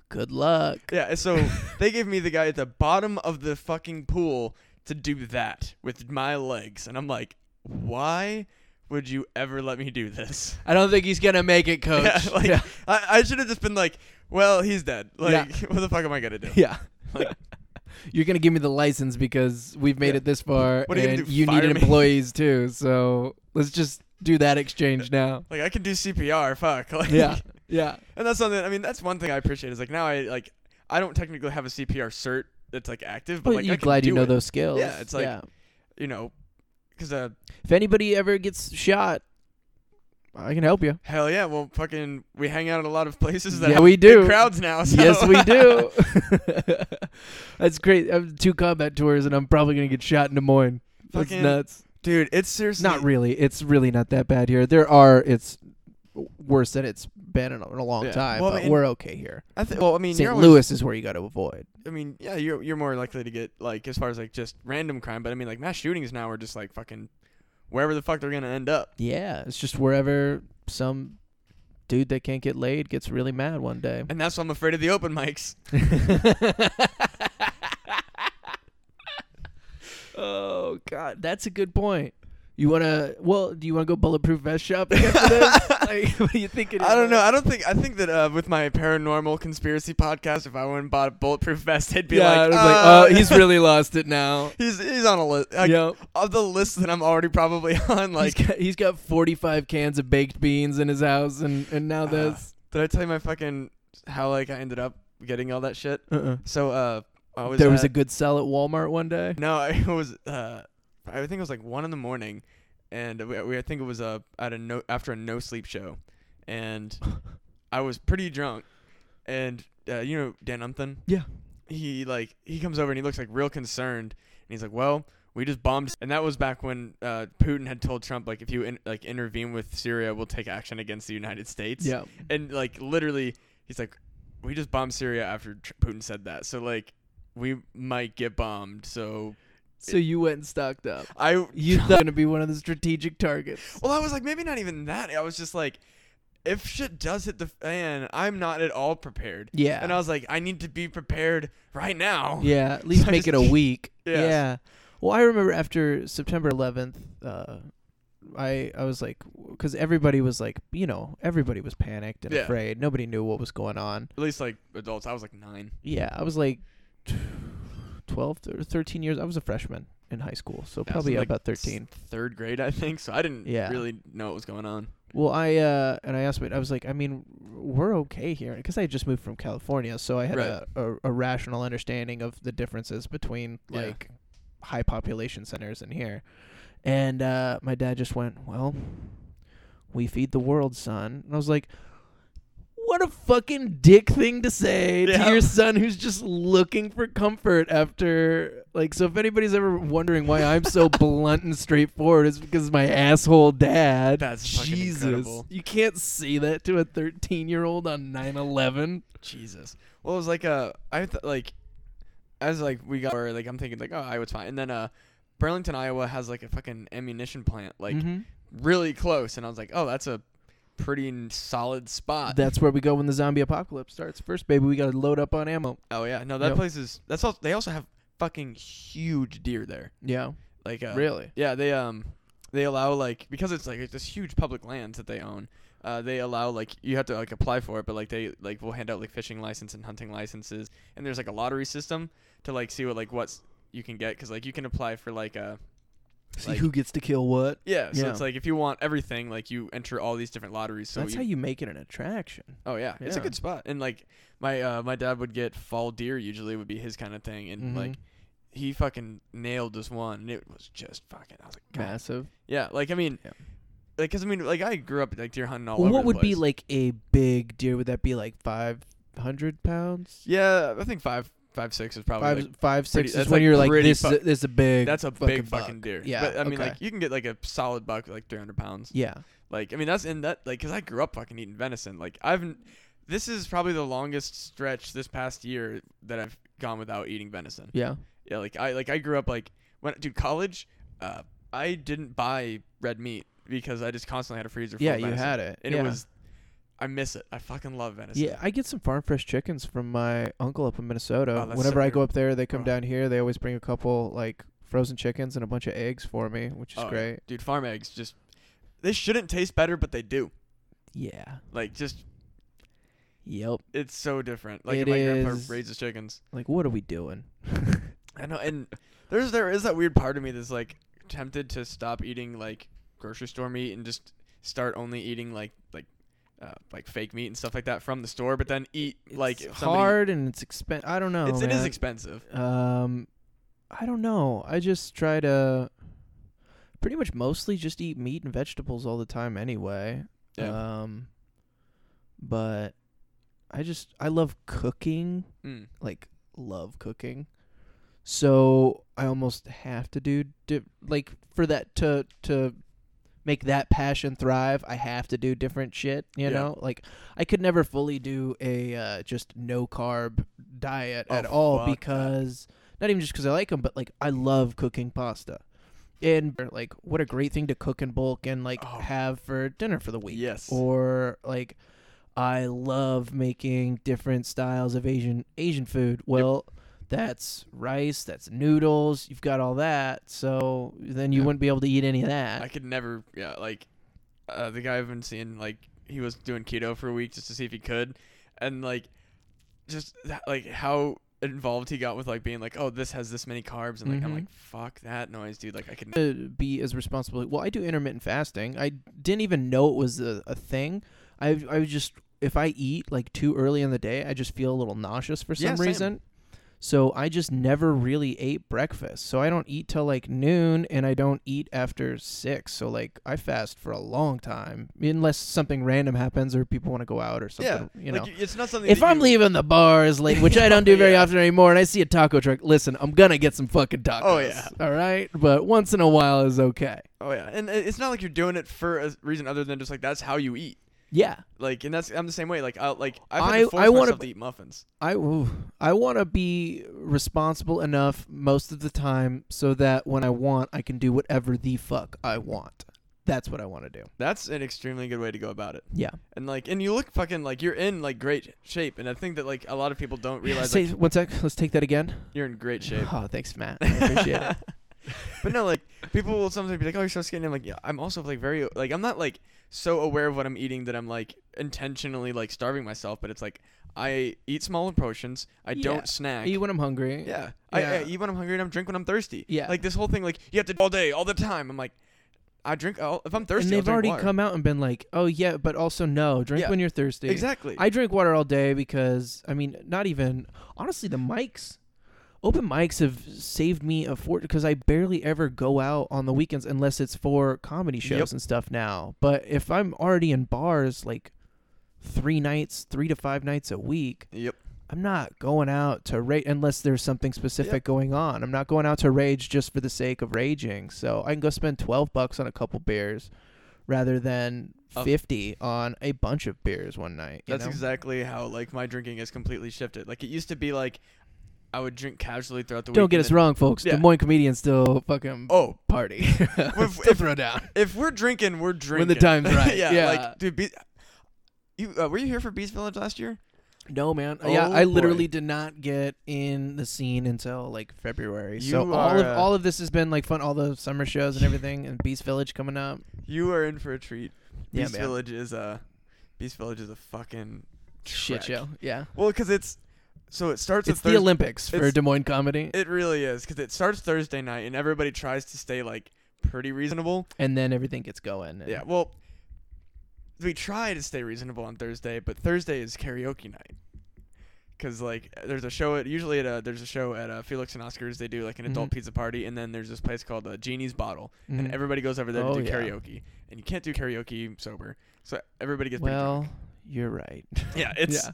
Good luck. Yeah, so <laughs> they gave me the guy at the bottom of the fucking pool to do that with my legs, and I'm like, why would you ever let me do this? <laughs> I don't think he's gonna make it, <laughs> coach. Yeah, like, yeah. I, I should have just been like, well, he's dead. Like, Yeah. <laughs> what the fuck am I gonna do? Yeah. Like- You're gonna give me the license because we've made Yeah. it this far, What are you and do, you need employees too. So let's just do that exchange now. Like, I can do CPR. Fuck. Like, Yeah, yeah. And that's something. I mean, that's one thing I appreciate is like now I like I don't technically have a CPR cert that's like active, but But like you're I can glad you know it. those skills. Yeah, it's like-. You know, because uh, if anybody ever gets shot, I can help you. hell yeah, well, fucking, we hang out at a lot of places that Yeah, we big do. crowds now. <laughs> So. Yes, we do. <laughs> That's great. I have two combat tours, and I'm probably gonna get shot in Des Moines. That's Fucking- nuts. Dude, it's seriously Not really. It's really not that bad here. There are. It's worse than it's been in a, in a long Yeah. time, Well, I but mean, we're okay here. I think. Well, I mean, St. you're always- Louis is where you got to avoid. I mean, yeah, you're you're more likely to get like as far as like just random crime, but I mean like mass shootings now are just like fucking wherever the fuck they're gonna end up. Yeah, it's just wherever some dude that can't get laid gets really mad one day. And that's why I'm afraid of the open mics. <laughs> <laughs> oh God, that's a good point. You wanna? Well, do you wanna go bulletproof vest shopping after this? <laughs> like, <laughs> what are you thinking? I don't know. I don't think. I think that uh, with my paranormal conspiracy podcast, if I went and bought a bulletproof vest, they'd be yeah, like, it's uh, like, oh, he's really lost it now. <laughs> he's he's on a list. Like, Yep. Of the list that I'm already probably on, like, he's got, he's got 45 cans of baked beans in his house, and and now uh, this. did I tell you my fucking how like I ended up getting all that shit? Uh-uh. So uh, I was There was a good sell at Walmart one day. no, I was uh, I think it was like one in the morning, and we, we I think it was uh at a no after a no sleep show, and <laughs> I was pretty drunk, and uh, you know Dan Umpton. Yeah. He like he comes over and he looks like real concerned, and he's like, "Well, we just bombed," and that was back when uh, Putin had told Trump like, "If you in, like intervene with Syria, we'll take action against the United States." Yeah. and like literally, he's like, "We just bombed Syria after Tr- Putin said that, so like." We might get bombed, so So you went and stocked up. I You <laughs> thought going to be one of the strategic targets. Well, I was like, maybe not even that. I was just like, if shit does hit the fan, I'm not at all prepared. Yeah. And I was like, I need to be prepared right now. Yeah, at <laughs> least So make it a week. <laughs> Yes. Yeah. Well, I remember after September 11th, uh, I I was like, because everybody was like, you know, everybody was panicked and Yeah. afraid. Nobody knew what was going on. At least like adults. I was like nine. Yeah, I was like 12 or 13 years. I was a freshman in high school, so Yeah, probably so, like, about 13. Third grade, I think. So I didn't Yeah. really know what was going on. Well, I uh, and I asked, I was like, I mean, we're okay here because I had just moved from California, so I had Right. a, a a rational understanding of the differences between Yeah. like high population centers and here. And uh, my dad just went, "Well, we feed the world, son." And I was like, "What a fucking dick thing to say Yeah. to your son who's just looking for comfort after like." So if anybody's ever wondering why I'm so <laughs> blunt and straightforward, it's because my asshole dad. That's Jesus, incredible. you can't say that to a 13 year old on 9/11. Jesus. Well, it was like uh, I th- like, as like we got, like I'm thinking like, oh, I was fine, and then uh, Burlington, Iowa has like a fucking ammunition plant, like Mhm. really close, and I was like, oh, that's a pretty solid spot. That's where we go when the zombie apocalypse starts. First, baby, we gotta load up on ammo. Oh yeah, no, that Yep. place is. That's all. They also have fucking huge deer there. Yeah, Like, uh, really. yeah, they um, they allow like because it's like it's this huge public lands that they own. Uh, they allow like you have to like apply for it, but like they like will hand out like fishing license and hunting licenses, and there's like a lottery system to like see what like what's you can get because like you can apply for like uh See like- who gets to kill what. yeah, so Yeah. it's like if you want everything like you enter all these different lotteries. So That's you, how you make it an attraction. Oh yeah, it's a good spot. And like my uh my dad would get fall deer usually would be his kind of thing and Mhm. like he fucking nailed this one and it was just fucking I was like God. Massive. Yeah, like I mean Yeah. like cuz I mean like I grew up like deer hunting all Well, over what the would be like a big deer? Would that be like 500 pounds? Yeah, I think 5 5 6 is probably Five, like, five, pretty- six is that's, when like, you're like pretty this. fu- is, this is a big. that's a fucking big buck. fucking deer. Yeah. But I mean okay. like you can get like a solid buck like 300 pounds. yeah. Like I mean that's in that like cuz I grew up fucking eating venison. Like I've this is probably the longest stretch this past year that I've gone without eating venison. Yeah. Yeah, like I like I grew up like when dude college, uh, I didn't buy red meat because I just constantly had a freezer. Full Yeah, you venison. had it. and yeah. it was. I miss it. I fucking love venison. Yeah, I get some farm fresh chickens from my uncle up in Minnesota. Oh, Whenever so I go up there, they come Oh. down here. They always bring a couple like frozen chickens and a bunch of eggs for me, which is Oh, great. dude. Farm eggs just they shouldn't taste better, but they do. Yeah. Like just Yep. it's so different. Like It my grandpa raises chickens. Like, what are we doing? <laughs> I know, and there's there is that weird part of me that's like tempted to stop eating like grocery store meat and just start only eating like like uh, like fake meat and stuff like that from the store, but then eat like it's if somebody- hard and it's expensive. I don't know. It's it is expensive. Um, I don't know. I just try to pretty much mostly just eat meat and vegetables all the time anyway. Yeah. Um, but I just I love cooking. Mm. Like love cooking. So I almost have to do di- like for that to to make that passion thrive. I have to do different shit. You Yeah. know, like I could never fully do a uh, just no carb diet Oh, at all fuck that. because not even just because I like them, but like I love cooking pasta. And like, what a great thing to cook in bulk and like Oh. have for dinner for the week. Yes. Or like, I love making different styles of Asian Asian food. Well, That's rice. That's noodles. You've got all that. So then you Yeah. wouldn't be able to eat any of that. I could never, yeah, like uh, the guy I've been seeing, like he was doing keto for a week just to see if he could, and like just that, like how involved he got with like being like, oh, this has this many carbs, and like I'm Mhm. like, fuck that noise, dude. Like I could. be as responsible. Well, I do intermittent fasting. I didn't even know it was a, a thing. I I was just if I eat like too early in the day, I just feel a little nauseous for some Yeah, reason. So I just never really ate breakfast. So I don't eat till like noon, and I don't eat after six. So like I fast for a long time, unless something random happens or people want to go out or something. yeah, you know. like it's not something. if I'm you- leaving the bars late, which I don't do <laughs> very Yeah. often anymore, and I see a taco truck, listen, I'm gonna get some fucking tacos. Oh, yeah. all right. But once in a while is okay. Oh yeah, and uh, it's not like you're doing it for a reason other than just like that's how you eat. Yeah, Like, and that's I'm the same way. Like, I like I've had I- to force I wanna myself eat muffins. I ooh, I want to be responsible enough most of the time so that when I want, I can do whatever the fuck I want. That's what I want to do. That's an extremely good way to go about it. Yeah. And like, and you look fucking like you're in like great shape. And I think that like a lot of people don't <laughs> realize Say like, one sec. Let's take that again. you're in great shape. Oh, thanks, Matt. <laughs> I appreciate it. but no, like people will sometimes be like, "Oh, you're so skinny." I'm like, yeah, I'm also like very like I'm not like so aware of what I'm eating that I'm like intentionally like starving myself. But it's like I eat smaller portions. I Yeah. don't snack. Eat when I'm hungry. yeah. I, I eat when I'm hungry and I'm drink when I'm thirsty. Yeah. Like this whole thing, like you have to all day, all the time. I'm like, I drink all, if I'm thirsty. and they've already water. come out and been like, "Oh yeah, but also no, drink Yeah. when you're thirsty." exactly. I drink water all day because I mean, not even honestly, the mics, open mics have saved me a fortune because I barely ever go out on the weekends unless it's for comedy shows Yep. and stuff now. But if I'm already in bars like three nights, three to five nights a week, yep. I'm not going out to rage unless there's something specific Yep. going on. I'm not going out to rage just for the sake of raging. So I can go spend 12 bucks on a couple beers rather than Uh, 50 on a bunch of beers one night. you That's know? exactly how like my drinking has completely shifted. Like it used to be like I would drink casually throughout the week. Don't get us then- wrong, folks. Yeah. Des Moines comedians still fucking Oh, party. <laughs> <laughs> If- throw down. if we're drinking, we're drinking When the time's right, <laughs> yeah, yeah. like dude, Be- you uh, were you here for Beast Village last year? No, man. Oh, yeah, I boy. literally did not get in the scene until like February. so You all of all of this has been like fun. All the summer shows and everything, and Beast Village coming up. You are in for a treat. Yeah, Beast man. Village is a Beast Village is a fucking Shit show. Yeah, Well, because it's so it starts. it's the Thurs- Olympics for it's- Des Moines comedy, It really is because it starts Thursday night and everybody tries to stay like pretty reasonable. and then everything gets going. and- Yeah, well, we try to stay reasonable on Thursday, but Thursday is karaoke night. Cause like there's a show at usually at a, there's a show at uh, Felix and Oscars they do like an adult Mhm. pizza party and then there's this place called uh, Genie's Bottle Mhm. and everybody goes over there Oh, to do yeah. karaoke and you can't do karaoke sober so everybody gets pretty well, drunk. you're right. yeah <laughs> it's yeah.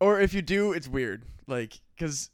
Or if you do it's weird like because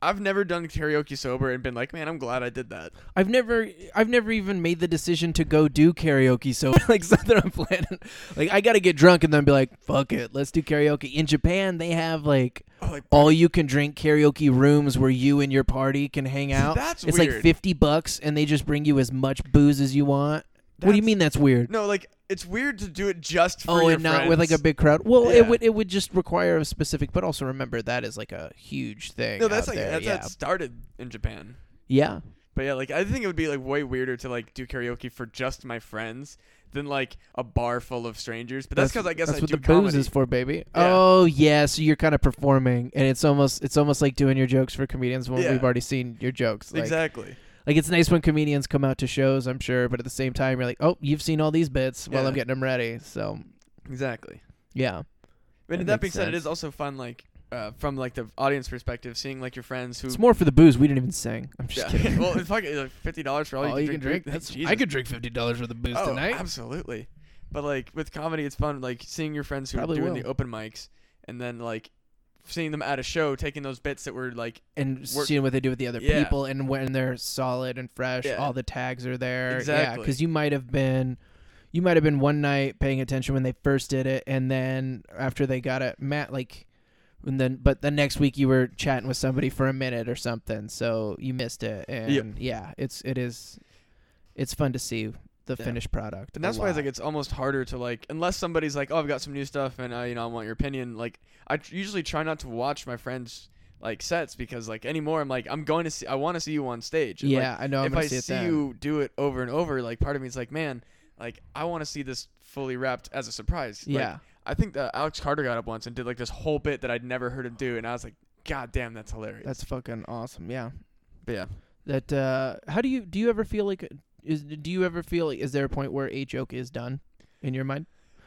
I've never done karaoke sober and been like man I'm glad I did that I've never, I've never even made the decision to go do karaoke. So <laughs> like something I'm planning, like I got to get drunk and then be like, fuck it, let's do karaoke. In Japan, they have like oh like all you can drink karaoke rooms where you and your party can hang out. that's it's weird like fifty bucks, and they just bring you as much booze as you want. What do you mean that's weird? no like it's weird to do it just for oh, your and not with like a big crowd. Well, Yeah. it would it would just require a specific, but also remember that is like a huge thing. No, that's out like there. that's yeah, how it started in Japan. yeah. But yeah, like I think it would be like way weirder to like do karaoke for just my friends than like a bar full of strangers. But that's because I guess that's I what do the comedy. booze is for, baby. Yeah. Oh yeah, so you're kind of performing, and it's almost it's almost like doing your jokes for comedians when Yeah. we've already seen your jokes. Like, exactly. Like it's nice when comedians come out to shows, I'm sure, but at the same time, you're like, oh, you've seen all these bits while Yeah. I'm getting them ready. So Exactly. yeah, But That that, being said, it is also fun, like uh, from like the audience perspective, seeing like your friends who. it's more for the booze. We didn't even sing. I'm just yeah. <laughs> kidding. well, <laughs> it's fucking like fifty dollars for all, all you can drink. <laughs> That's Jesus. I could drink fifty dollars worth of booze oh, tonight. Absolutely. But like with comedy, it's fun. Like seeing your friends who Probably are doing will. the open mics, and then like seeing them at a show, taking those bits that were like and Work- seeing what they do with the other Yeah. people, and when they're solid and fresh, Yeah. all the tags are there. Yeah, Exactly. because you might have been, you might have been one night paying attention when they first did it, and then after they got it, Matt like, and then but the next week you were chatting with somebody for a minute or something, so you missed it, and Yep. yeah, it's it is, it's fun to see the Yeah. finished product. And that's why it's like it's almost harder to like unless somebody's like, oh, I've got some new stuff and uh, you know I want your opinion. Like I tr- usually try not to watch my friends like sets because like anymore I'm like I'm going to see I want to see you on stage. And, like, yeah, I know. I'm if I see see you do it over and over, like part of me is like, man, like I want to see this fully wrapped as a surprise. Like, yeah, I think that Alex Carter got up once and did like this whole bit that I'd never heard him do, and I was like, God damn, that's hilarious. that's fucking awesome. Yeah. but yeah. That uh how do you do you ever feel like is do you ever feel is there a point where a joke is done in your mind?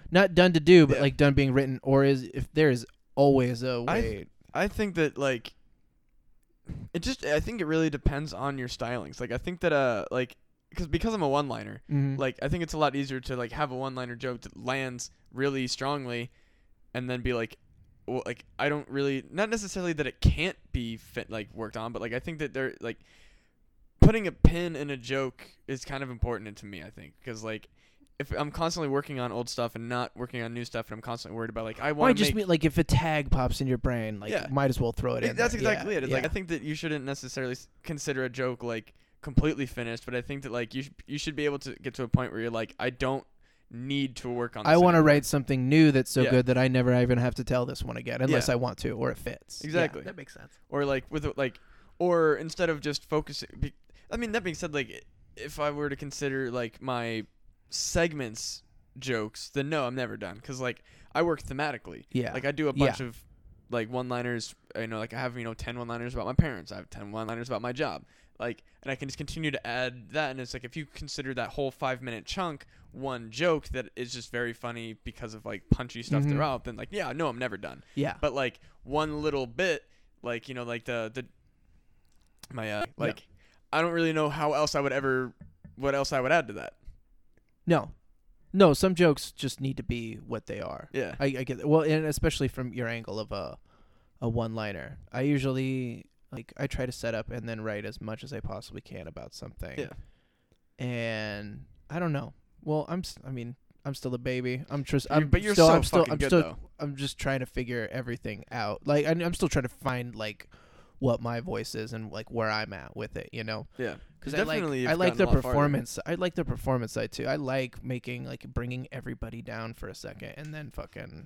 Not done to do, but Yeah. like done being written or is if there is always a I- way I think that like it just I think it really depends on your stylings. Like I think that uh like because because I'm a one liner, Mhm. like I think it's a lot easier to like have a one liner joke that lands really strongly, and then be like, well, like I don't really not necessarily that it can't be fit like worked on, but like I think that they're like putting a pin in a joke is kind of important to me. I think because like. If I'm constantly working on old stuff and not working on new stuff, and I'm constantly worried about like I Well, I want to just make mean like if a tag pops in your brain, like Yeah. might as well throw it Yeah, in. That's there. exactly yeah. it. It's Like. I think that you shouldn't necessarily consider a joke like completely finished, but I think that like you sh- you should be able to get to a point where you're like I don't need to work on. I want to write something new that's so Yeah. good that I never even have to tell this one again, unless Yeah. I want to or it fits. Yeah, Exactly. that makes sense. or like with like or instead of just focusing. I mean that being said, like if I were to consider like my segments jokes, then no, I'm never done because like I work thematically. Yeah. Like I do a Yeah. bunch of like one-liners. You know, like I have you know ten one-liners about my parents. I have ten one-liners about my job. Like, and I can just continue to add that. And it's like if you consider that whole five-minute chunk one joke that is just very funny because of like punchy stuff Mhm. throughout, then like yeah, no, I'm never done. yeah. But like one little bit, like you know, like the the my uh like I don't really know how else I would ever what else I would add to that. No. No, some jokes just need to be what they are. Yeah. I, I get that. Well, and especially from your angle of a a one liner. I usually like I try to set up and then write as much as I possibly can about something. Yeah. And I don't know. Well, I'm s- I mean, I'm still a baby. I'm just I'm but you're still so I'm still I'm still though. I'm just trying to figure everything out. Like I, I'm still trying to find like what my voice is and like where I'm at with it, you know? Yeah. Because I like definitely I like the gotten a farther. performance. I like the performance side too. I like making like bringing everybody down for a second and then fucking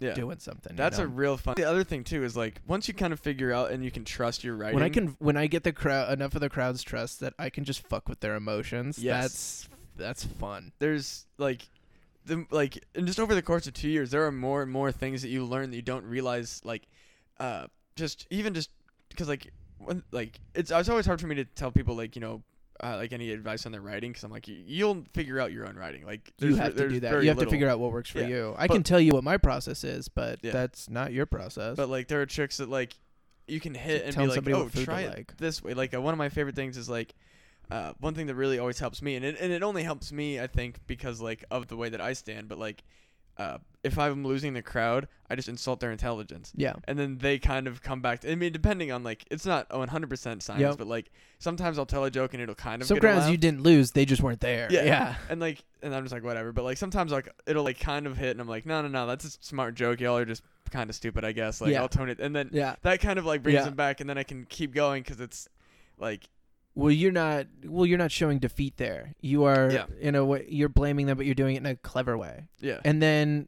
Yeah. doing something. you That's know? a real fun. The other thing too is like once you kind of figure out and you can trust your writing. when I can when I get the crowd enough of the crowd's trust that I can just fuck with their emotions. Yes. That's that's fun. there's like the like and just over the course of two years there are more and more things that you learn that you don't realize like uh just even just because like when like it's it's always hard for me to tell people like you know uh, like any advice on their writing because I'm like you, you'll figure out your own writing like You have to do that. You have to figure out what works for Yeah. you. I But- can tell you what my process is, but Yeah. that's not your process. but like there are tricks that like you can hit and be like somebody oh try it like. this way like uh, one of my favorite things is like uh, one thing that really always helps me and it, and it only helps me i think because like of the way that i stand but like uh, if i'm losing the crowd i just insult their intelligence yeah. and then they kind of come back to, i mean depending on like it's not 100% science Yep. but like sometimes i'll tell a joke and it'll kind of Some grounds you didn't lose, they just weren't there. Yeah. Yeah. <laughs> and like and i'm just like whatever but like sometimes like it'll like kind of hit and i'm like no no no that's a smart joke y'all are just kind of stupid i guess like Yeah. i'll tone it and then Yeah. that kind of like brings Yeah. them back and then i can keep going because it's like Well, you're not. Well, you're not showing defeat there. You are Yeah. in a way. You're blaming them, but you're doing it in a clever way. yeah And then,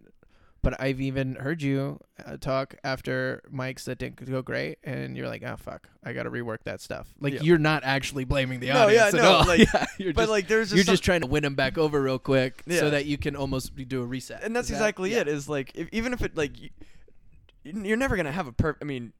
but I've even heard you uh, talk after mics that didn't go great, and you're like, "Oh fuck, I got to rework that stuff." Like Yeah. you're not actually blaming the No, audience yeah, at no, all. like- <laughs> yeah, you're but just, like there's you're some- just trying to win them back over real quick, Yeah. so that you can almost do a reset. and that's Is that- exactly yeah. it is like if, even if it like you, you're never gonna have a perfect i mean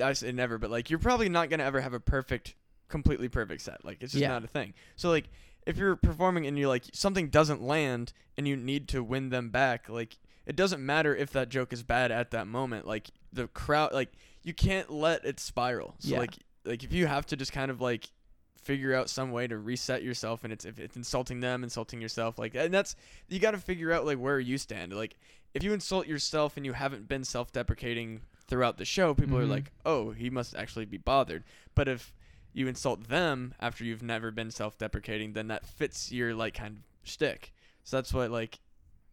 i say never but like you're probably not gonna ever have a perfect completely perfect set like it's just Yeah. not a thing so like if you're performing and you're like something doesn't land and you need to win them back like it doesn't matter if that joke is bad at that moment like the crowd like you can't let it spiral so Yeah. like like if you have to just kind of like figure out some way to reset yourself and it's if it's insulting them insulting yourself like and that's you got to figure out like where you stand like if you insult yourself and you haven't been self-deprecating throughout the show people are Mhm. like oh he must actually be bothered but if you insult them after you've never been self-deprecating then that fits your like kind of shtick so that's what like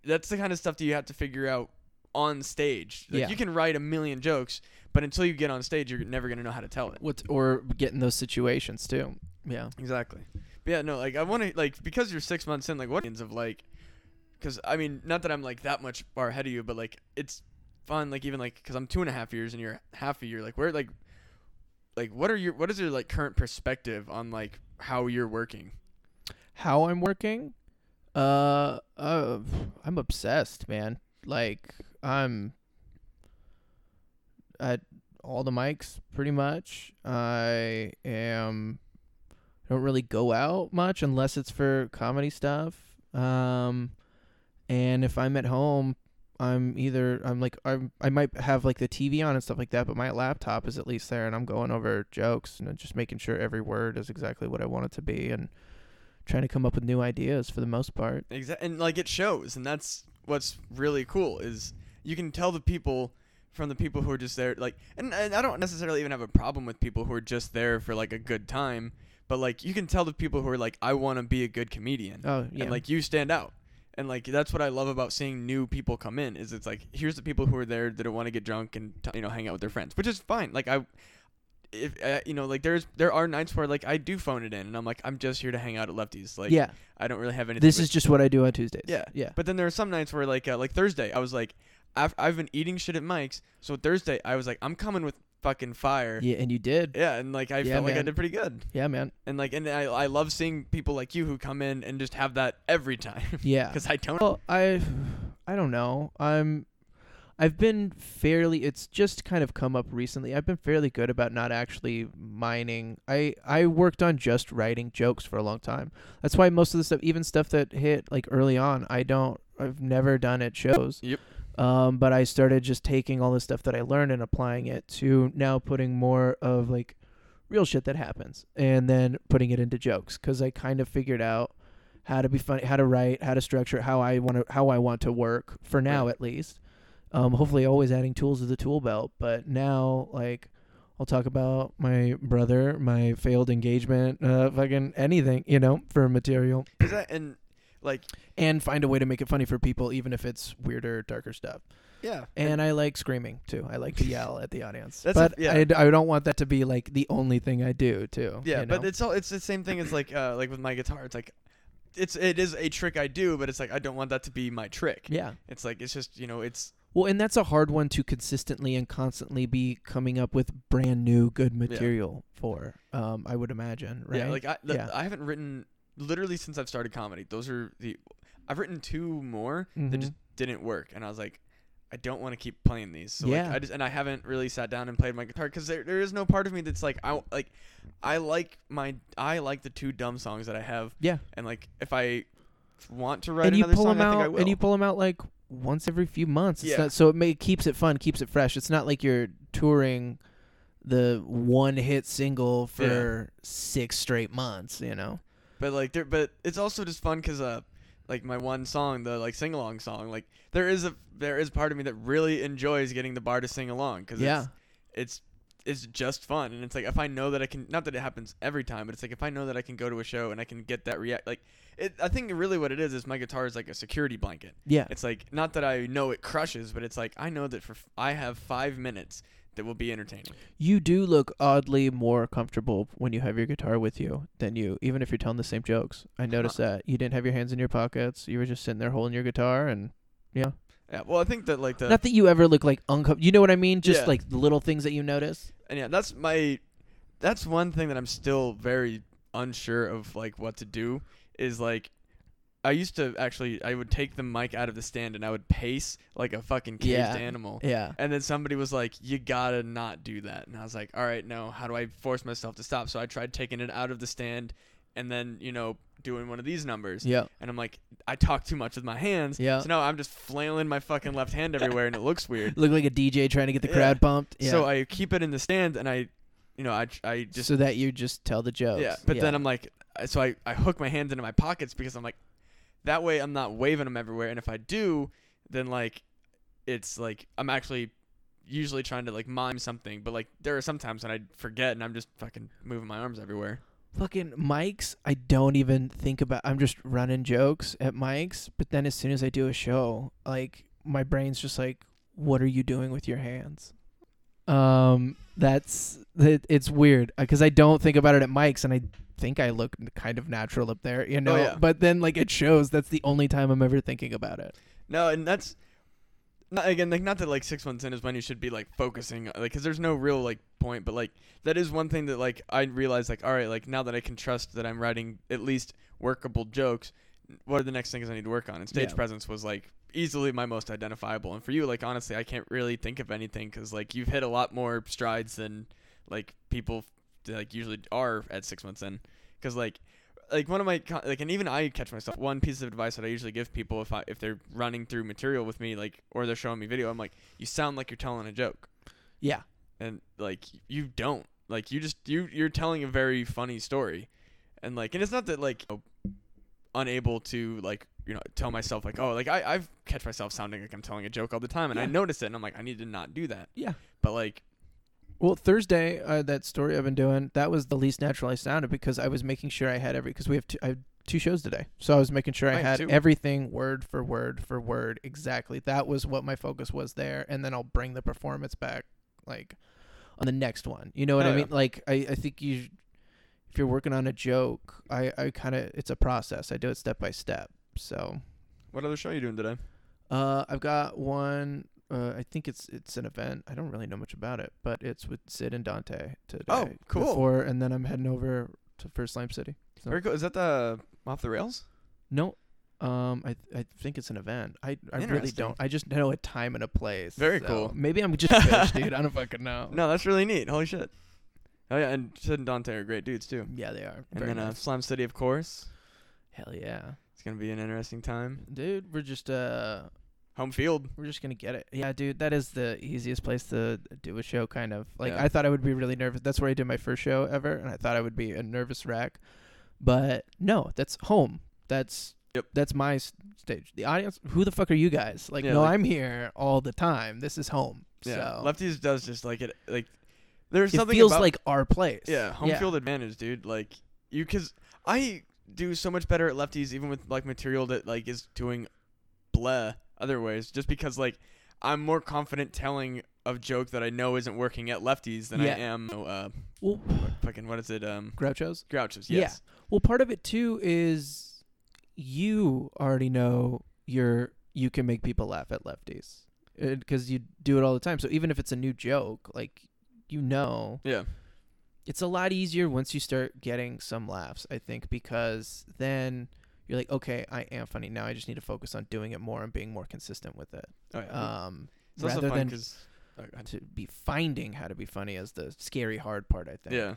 that's the kind of stuff that you have to figure out on stage like Yeah. you can write a million jokes but until you get on stage you're never going to know how to tell it What or get in those situations too. Yeah. Exactly. But yeah, no, like I want to like because you're six months in, like what means of like, because I mean, not that I'm like that much far ahead of you, but like it's fun, like even like because I'm two and a half years and you're half a year, like where like like what are your what is your like current perspective on like how you're working? How I'm working? Uh, uh, I'm obsessed, man. Like I'm at all the mics pretty much. I am don't really go out much unless it's for comedy stuff. Um and if I'm at home, I'm either I'm like I'm I might have like the TV on and stuff like that, but my laptop is at least there and I'm going over jokes and uh, just making sure every word is exactly what I want it to be and trying to come up with new ideas for the most part. Exactly, and like it shows, and that's what's really cool is you can tell the people from the people who are just there, like, and, and I don't necessarily even have a problem with people who are just there for like a good time, but like you can tell the people who are like, I want to be a good comedian, Oh yeah. and like you stand out. And like that's what I love about seeing new people come in is it's like here's the people who are there that want to get drunk and t- you know hang out with their friends, which is fine. Like I, if uh, you know like there's there are nights where like I do phone it in and I'm like I'm just here to hang out at Lefties. Like yeah. I don't really have anything. This is just what I do on Tuesdays. Yeah. Yeah. but then there are some nights where like uh, like Thursday, I was like, I've I've been eating shit at Mike's, so Thursday I was like, I'm coming with fucking fire. Yeah, and you did. Yeah, and like I Yeah, felt like I man. did pretty good, Yeah, man. and like and I I love seeing people like you who come in and just have that every time <laughs> Yeah. because I don't. Well, I I don't know. I'm I've been fairly it's just kind of come up recently. I've been fairly good about not actually mining. I I worked on just writing jokes for a long time. That's why most of the stuff even stuff that hit like early on, I don't I've never done at shows. Yep. Um but I started just taking all the stuff that I learned and applying it to now putting more of like real shit that happens and then putting it into jokes cuz I kind of figured out how to be funny, how to write, how to structure, how I want to how I want to work for now at least. Um, hopefully, always adding tools to the tool belt. But now, like, I'll talk about my brother, my failed engagement, uh, fucking anything, you know, for material, Is that and like and find a way to make it funny for people, even if it's weirder, darker stuff. yeah, And I like screaming too. I like to yell at the audience. That's a- but yeah. I, I don't want that to be like the only thing I do too. yeah, you but it's all it's the same thing as like uh like with my guitar. It's like it's it is a trick I do, but it's like I don't want that to be my trick. yeah. It's like it's just you know it's Well, and that's a hard one to consistently and constantly be coming up with brand new good material for. Um, I would imagine, right? Yeah, like I, the, Yeah. I haven't written literally since I've started comedy. Those are the I've written two more that Mhm. just didn't work, and I was like, I don't want to keep playing these. So Yeah. like, I just and I haven't really sat down and played my guitar because there there is no part of me that's like I like I like my I like the two dumb songs that I have, yeah, and like if I want to write and you another pull song, them I think I out, will. and you pull them out like once every few months. It's Yeah. not, so it may keeps it fun, keeps it fresh. It's not like you're touring the one hit single for six straight months. You know? But like there, but it's also just fun because uh, like my one song, the like sing along song, like there is a there is part of me that really enjoys getting the bar to sing along because Yeah. it's, it's it's just fun and it's like if I know that I can not that it happens every time, but it's like if I know that I can go to a show and I can get that react like it. I think really what it is is my guitar is like a security blanket. Yeah. It's like not that I know it crushes, but it's like I know that for f- I have five minutes that will be entertaining. You do look oddly more comfortable when you have your guitar with you than you, even if you're telling the same jokes. I uh-huh. noticed that you didn't have your hands in your pockets. You were just sitting there holding your guitar, and yeah. Yeah, well I think that like the Not that you ever look like uncomfortable. You know what I mean? Just Yeah. like the little things that you notice. and yeah, that's my that's one thing that I'm still very unsure of like what to do is like I used to actually I would take the mic out of the stand and I would pace like a fucking caged Yeah. animal. Yeah. And then somebody was like, "You gotta not do that." And I was like, "All right, no. How do I force myself to stop?" So I tried taking it out of the stand, and then you know doing one of these numbers. Yeah. And I'm like, I talk too much with my hands. Yeah. So now I'm just flailing my fucking left hand everywhere, and it looks weird. <laughs> Look like a DJ trying to get the Yeah. crowd pumped. Yeah. So I keep it in the stand, and I, you know, I I just so that you just tell the jokes. yeah. But then I'm like, so I I hook my hands into my pockets because I'm like, that way I'm not waving them everywhere, and if I do, then like, it's like I'm actually usually trying to like mime something, but like there are some times when I forget and I'm just fucking moving my arms everywhere. fucking mics. I don't even think about. I'm just running jokes at mics. But then as soon as I do a show, like my brain's just like, what are you doing with your hands? Um, that's it, it's weird because I don't think about it at mics, and I think I look kind of natural up there, you oh, know. yeah. But then like it shows. That's the only time I'm ever thinking about it. No, and that's not, again, like not that like six months in is when you should be like focusing, uh, like, because there's no real like point, but like that is one thing that like I realized, like, all right, like now that I can trust that I'm writing at least workable jokes, what are the next things I need to work on? And stage Yeah. presence was like easily my most identifiable. And for you, like honestly, I can't really think of anything because like you've hit a lot more strides than like people like usually are at six months in. Because like like one of my like and even I catch myself one piece of advice that I usually give people if I if they're running through material with me like or they're showing me video I'm like you sound like you're telling a joke Yeah. and like you don't like you just you you're telling a very funny story and like and it's not that like you know, unable to like you know tell myself like oh like I I've catch myself sounding like I'm telling a joke all the time and I notice it and I'm like I need to not do that Yeah. but like Well, Thursday, uh, that story I've been doing, that was the least natural I sounded because I was making sure I had every because we have two, I have two shows today, so I was making sure I I had two. everything word for word for word exactly. That was what my focus was there, and then I'll bring the performance back like on the next one. You know what Oh, I yeah. mean? Like I, I think you, if you're working on a joke, I, I kind of it's a process. I do it step by step. So, what other show are you doing today uh, I've got one. Uh, I think it's it's an event. I don't really know much about it, but it's with Sid and Dante today. Oh, cool. Before, and then I'm heading over to First Slime City. So- very cool is that the off the rails No, um, I I think it's an event. I I really don't. I just know a time and a place. Very so cool. Maybe I'm just <laughs> a bitch, dude. I don't fucking know. no that's really neat holy shit oh yeah and Sid and Dante are great dudes too Yeah, they are. and Very then uh, nice. Slime City of course Hell yeah, it's gonna be an interesting time dude. We're just uh. Home field We're just gonna get it. Yeah, dude, that is the easiest place to do a show. Kind of like Yeah. I thought I would be really nervous. That's where I did my first show ever, and I thought I would be a nervous wreck. But no, that's home. That's Yep. that's my stage. The audience. Who the fuck are you guys? Like, Yeah, no, like- I'm here all the time. This is home. Yeah, so lefties does just like it. Like there's it something feels about, like our place. yeah home field advantage, dude. Like you, cause I do so much better at lefties, even with like material that like is doing bleh other ways, just because like I'm more confident telling a joke that I know isn't working at lefties than Yeah. I am. Uh, Well, fucking what is it? Um, Groucho's. grouches. Yeah. Yes. Well, part of it too is you already know you're you can make people laugh at lefties because you do it all the time. So even if it's a new joke, like you know, Yeah. it's a lot easier once you start getting some laughs. I think because then you're like, okay, I am funny now. I just need to focus on doing it more and being more consistent with it. Oh, yeah. Um, it's also rather than oh, to be finding how to be funny as the scary hard part. I think. Yeah.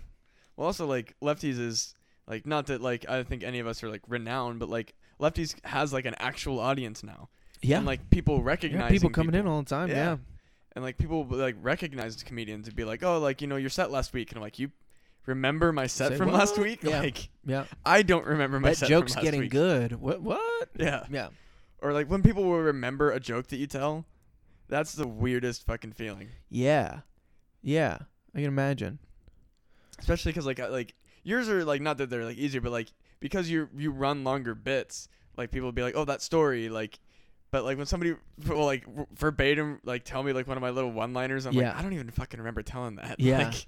Well, also like lefties is like not that like I think any of us are like renowned, but like lefties has like an actual audience now. Yeah. And like people yeah. recognize People coming in all the time. Yeah. yeah. and like people like recognize comedians and be like, oh, like you know your set last week, and I'm like, you remember my set Say from last week? Yeah. Like Yeah. I don't remember my that set joke's from last getting week. good. What? What? Yeah. Yeah. Or like when people will remember a joke that you tell, that's the weirdest fucking feeling. Yeah. Yeah. I can imagine. especially because like I- like yours are like not that they're like easier, but like because you you run longer bits, like people will be like, oh that story, like, but like when somebody will like verbatim like tell me like one of my little one liners, I'm Yeah. like I don't even fucking remember telling that. Yeah. <laughs> Like,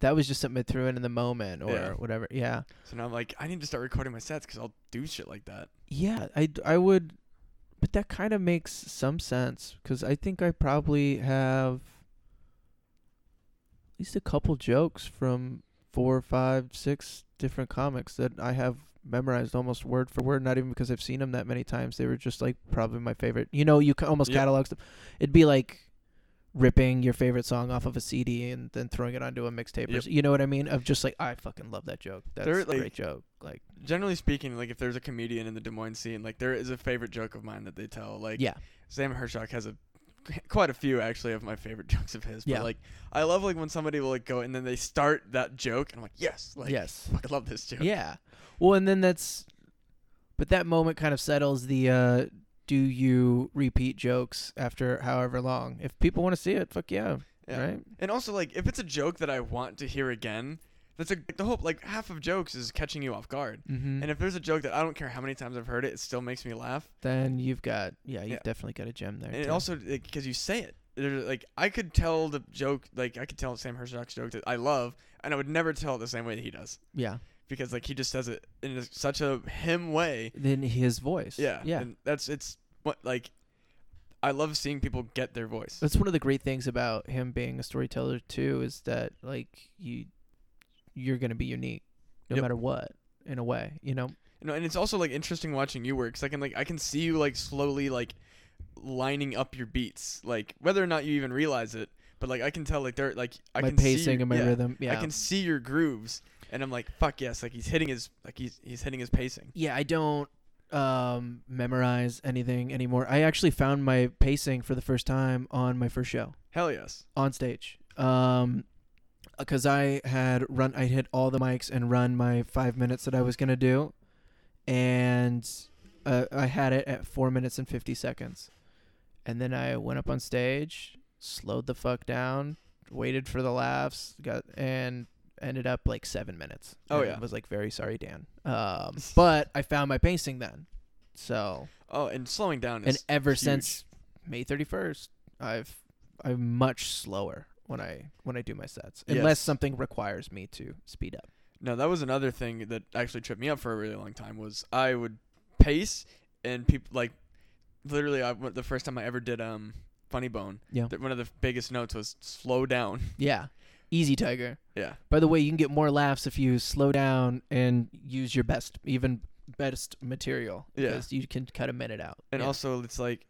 That was just something I threw in in the moment or Yeah. whatever. Yeah. so now I'm like I need to start recording my sets because I'll do shit like that. Yeah. I, I would. But that kind of makes some sense because I think I probably have at least a couple jokes from four, five, six different comics that I have memorized almost word for word. Not even because I've seen them that many times. They were just like probably my favorite. You know, you almost catalog stuff. It'd be like ripping your favorite song off of a CD and then throwing it onto a mixtape. or Yep. You know what I mean? Of just like I fucking love that joke. That's They're, a like- great joke. Like Generally speaking, like if there's a comedian in the Des Moines scene, like there is a favorite joke of mine that they tell. Like yeah, Sam Hershock has a <laughs> quite a few actually of my favorite <laughs> jokes of his. But Yeah. like I love like when somebody will like go and then they start that joke and I'm like yes, like yes. <laughs> I love this joke. Yeah. Well, and then that's, but that moment kind of settles the. uh Do you repeat jokes after however long? If people want to see it, fuck yeah, Yeah. right? And also, like, if it's a joke that I want to hear again, that's a the whole Like, half of jokes is catching you off guard. Mm-hmm. And if there's a joke that I don't care how many times I've heard it, it still makes me laugh. then you've got yeah, you've Yeah. definitely got a gem there. And too. also because you say it. There's, like, I could tell the joke, like, I could tell Sam Hershock's joke that I love, and I would never tell it the same way that he does. yeah. Because, like, he just says it in such a him way. Then his voice. Yeah. yeah, And that's, it's, what, like, I love seeing people get their voice. That's one of the great things about him being a storyteller too, is that like you, you're gonna be unique, no Yep. matter what, in a way. You know. You know, and it's also like interesting watching you work because I can like I can see you like slowly like lining up your beats, like whether or not you even realize it. But like I can tell like they're like I my can see pacing your- and my yeah, rhythm. Yeah. I can see your grooves, and I'm like fuck yes, like he's hitting his like he's he's hitting his pacing. yeah, I don't um memorize anything anymore. I actually found my pacing for the first time on my first show Hell yes. on stage. Um because I had run I hit all the mics and run my 5 minutes that I was going to do and uh, I had it at 4 minutes and 50 seconds. And then I went up on stage, slowed the fuck down, waited for the laughs, got and ended up like 7 minutes. Oh, yeah. was like very sorry Dan. Um <laughs> but I found my pacing then. So, Oh, and slowing down and ever huge. since May 31st, I've I'm much slower when I when I do my sets, unless Yes. something requires me to speed up. No, that was another thing that actually tripped me up for a really long time. Was I would pace and people like literally I, the first time I ever did um Funny Bone. Yeah. th- one of the biggest notes was slow down. Yeah, easy tiger. Yeah. By the way, you can get more laughs if you slow down and use your best, even best material. Yeah. because you can cut a minute out. And Yeah. also it's like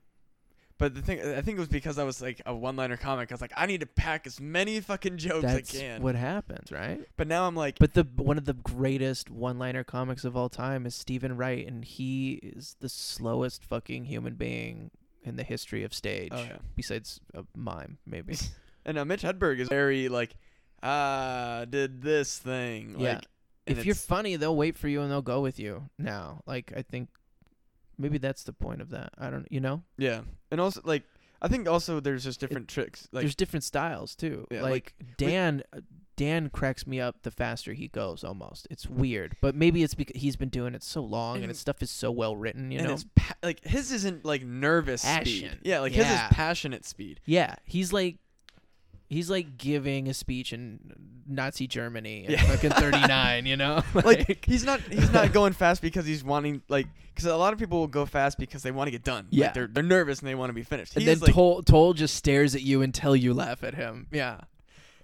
but the thing I think it was because I was like a one-liner comic. I was like I need to pack as many fucking jokes that's as I can. what happens, right? but now I'm like But the one of the greatest one-liner comics of all time is Steven Wright, and he is the slowest fucking human being in the history of stage. oh yeah. Besides a mime, maybe. <laughs> And uh, Mitch Hedberg is very like ah did this thing. Yeah. Like if you're funny, they'll wait for you and they'll go with you. Now, like I think maybe that's the point of that. I don't, you know, Yeah. And also like I think also there's just different tricks. Like there's different styles too. Yeah, like, like, Dan, Dan cracks me up the faster he goes. Almost, it's weird, but maybe it's because he's been doing it so long and, And- his stuff is so well written. You and know, it's pa- like his isn't like nervous speed. Yeah, like his is passionate speed. yeah, he's like. He's like giving a speech in Nazi Germany in Yeah. fucking <laughs> 39, you know? Like he's not he's not <laughs> going fast because he's wanting like because a lot of people will go fast because they want to get done. Yeah. like, they're they're nervous and they want to be finished. and then like Toll, Toll just stares at you until you laugh at him. Yeah.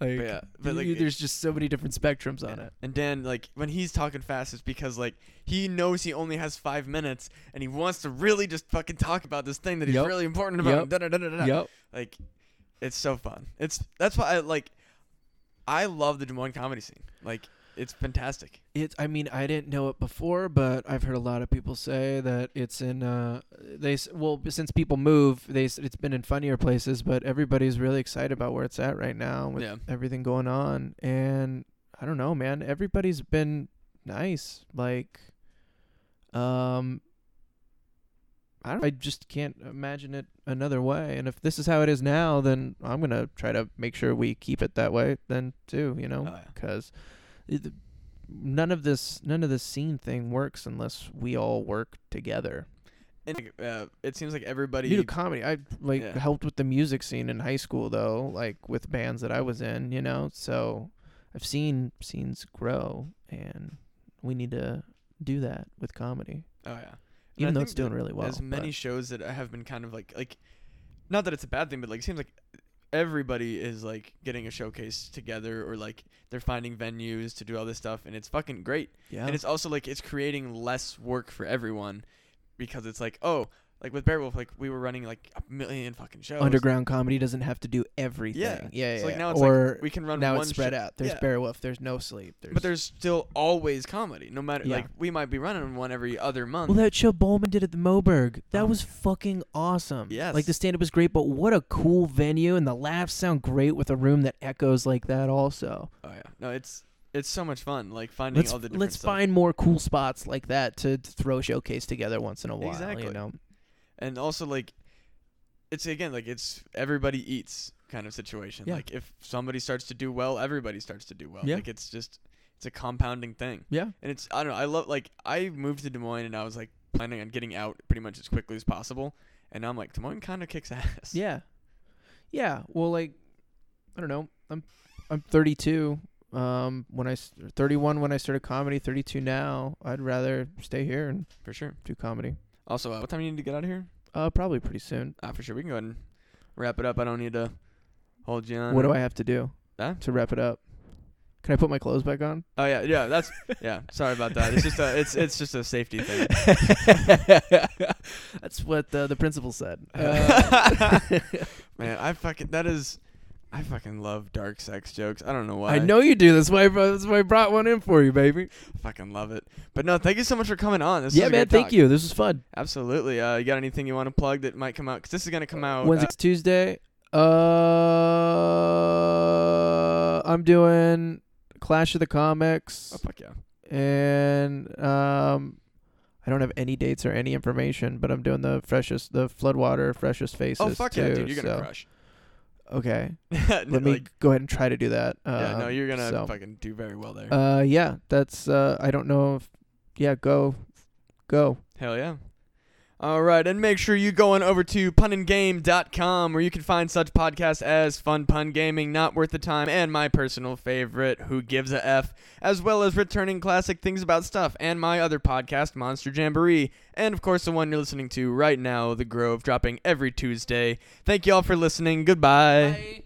Like, yeah, but like you- there's just so many different spectrums on Yeah. it. And Dan, like when he's talking fast, it's because like he knows he only has five minutes, and he wants to really just fucking talk about this thing that he's Yep. really important about. Yep. Da-da-da-da-da. Yep. Like, it's so fun. It's that's why I like. I love the Des Moines comedy scene. Like, it's fantastic. It's. I mean, I didn't know it before, but I've heard a lot of people say that it's in. Uh, they well, since people move, they it's been in funnier places, but everybody's really excited about where it's at right now with Yeah. everything going on. And I don't know, man. Everybody's been nice. Like, um, I don't. I just can't imagine it another way. And if this is how it is now, then I'm gonna try to make sure we keep it that way. Then too, you know, Oh, yeah. because none of this none of this scene thing works unless we all work together. And uh, it seems like everybody. You do comedy. I like Yeah. helped with the music scene in high school though, like with bands that I was in, you know. So I've seen scenes grow, and we need to do that with comedy, oh yeah. Even though it's doing really well. As many but- shows that have been kind of like like, not that it's a bad thing, but like it seems like everybody is like getting a showcase together or like they're finding venues to do all this stuff, and it's fucking great. yeah, And it's also like it's creating less work for everyone because it's like oh like with Bearwolf like we were running like a million fucking shows. underground comedy doesn't have to do everything. Yeah. yeah, So yeah. like now it's or like we can run now one it's spread sho- out. There's yeah. Bearwolf. There's no sleep. There's But there's still always comedy, no matter Yeah. like we might be running one every other month. Well, that show Bowman did at the Moberg, that Oh. was fucking awesome. Yes. Like the stand up was great, but what a cool venue, and the laughs sound great with a room that echoes like that, also. oh yeah, no, it's it's so much fun like finding Let's, all the different let's stuff. find more cool spots like that to, to throw showcase together once in a while. Exactly. You know? And also like it's again like it's everybody eats kind of situation. Yeah. Like if somebody starts to do well, everybody starts to do well. Yeah. Like it's just it's a compounding thing. Yeah. And it's I don't know, I love like I moved to Des Moines and I was like planning on getting out pretty much as quickly as possible. And now I'm like Des Moines kind of kicks <laughs> ass. Yeah. Yeah. Well, like, I don't know. I'm I'm 32. Um, when I s- 31 when I started comedy, 32 now. I'd rather stay here and For sure. do comedy. Also, uh, what time do you need to get out of here? Uh, probably pretty soon. Ah, for sure. We can go ahead and wrap it up. I don't need to hold you on. What do I have to do Huh? to wrap it up? Can I put my clothes back on? Oh yeah, yeah. That's yeah. Sorry about that. It's just a it's it's just a safety thing. <laughs> <laughs> That's what the the principal said. <laughs> Uh, Man, I fucking that is. I fucking love dark sex jokes. I don't know why. I know you do. That's why I, brought- that's why I brought one in for you, baby. I fucking love it. But no, thank you so much for coming on. This yeah, man. Thank you. This was fun. Absolutely. Uh, you got anything you want to plug that might come out? Because this is gonna come out. When's uh, Tuesday? Uh, I'm doing Clash of the Comics, oh fuck yeah. and um, I don't have any dates or any information, but I'm doing the freshest, the Floodwater freshest faces. Oh fuck yeah, dude. You're gonna so- crush. Okay, <laughs> Let me go ahead and try to do that. Yeah, no, Um, you're gonna so, fucking do very well there. Uh, yeah, that's uh, I don't know if, yeah, go, go. Hell yeah. All right, and make sure you go on over to punandgame.com where you can find such podcasts as Fun Pun Gaming, Not Worth the Time, and my personal favorite, Who Gives a F, as well as returning classic things about stuff, and my other podcast, Monster Jamboree, and of course the one you're listening to right now, The Grove, dropping every Tuesday. Thank you all for listening. Goodbye.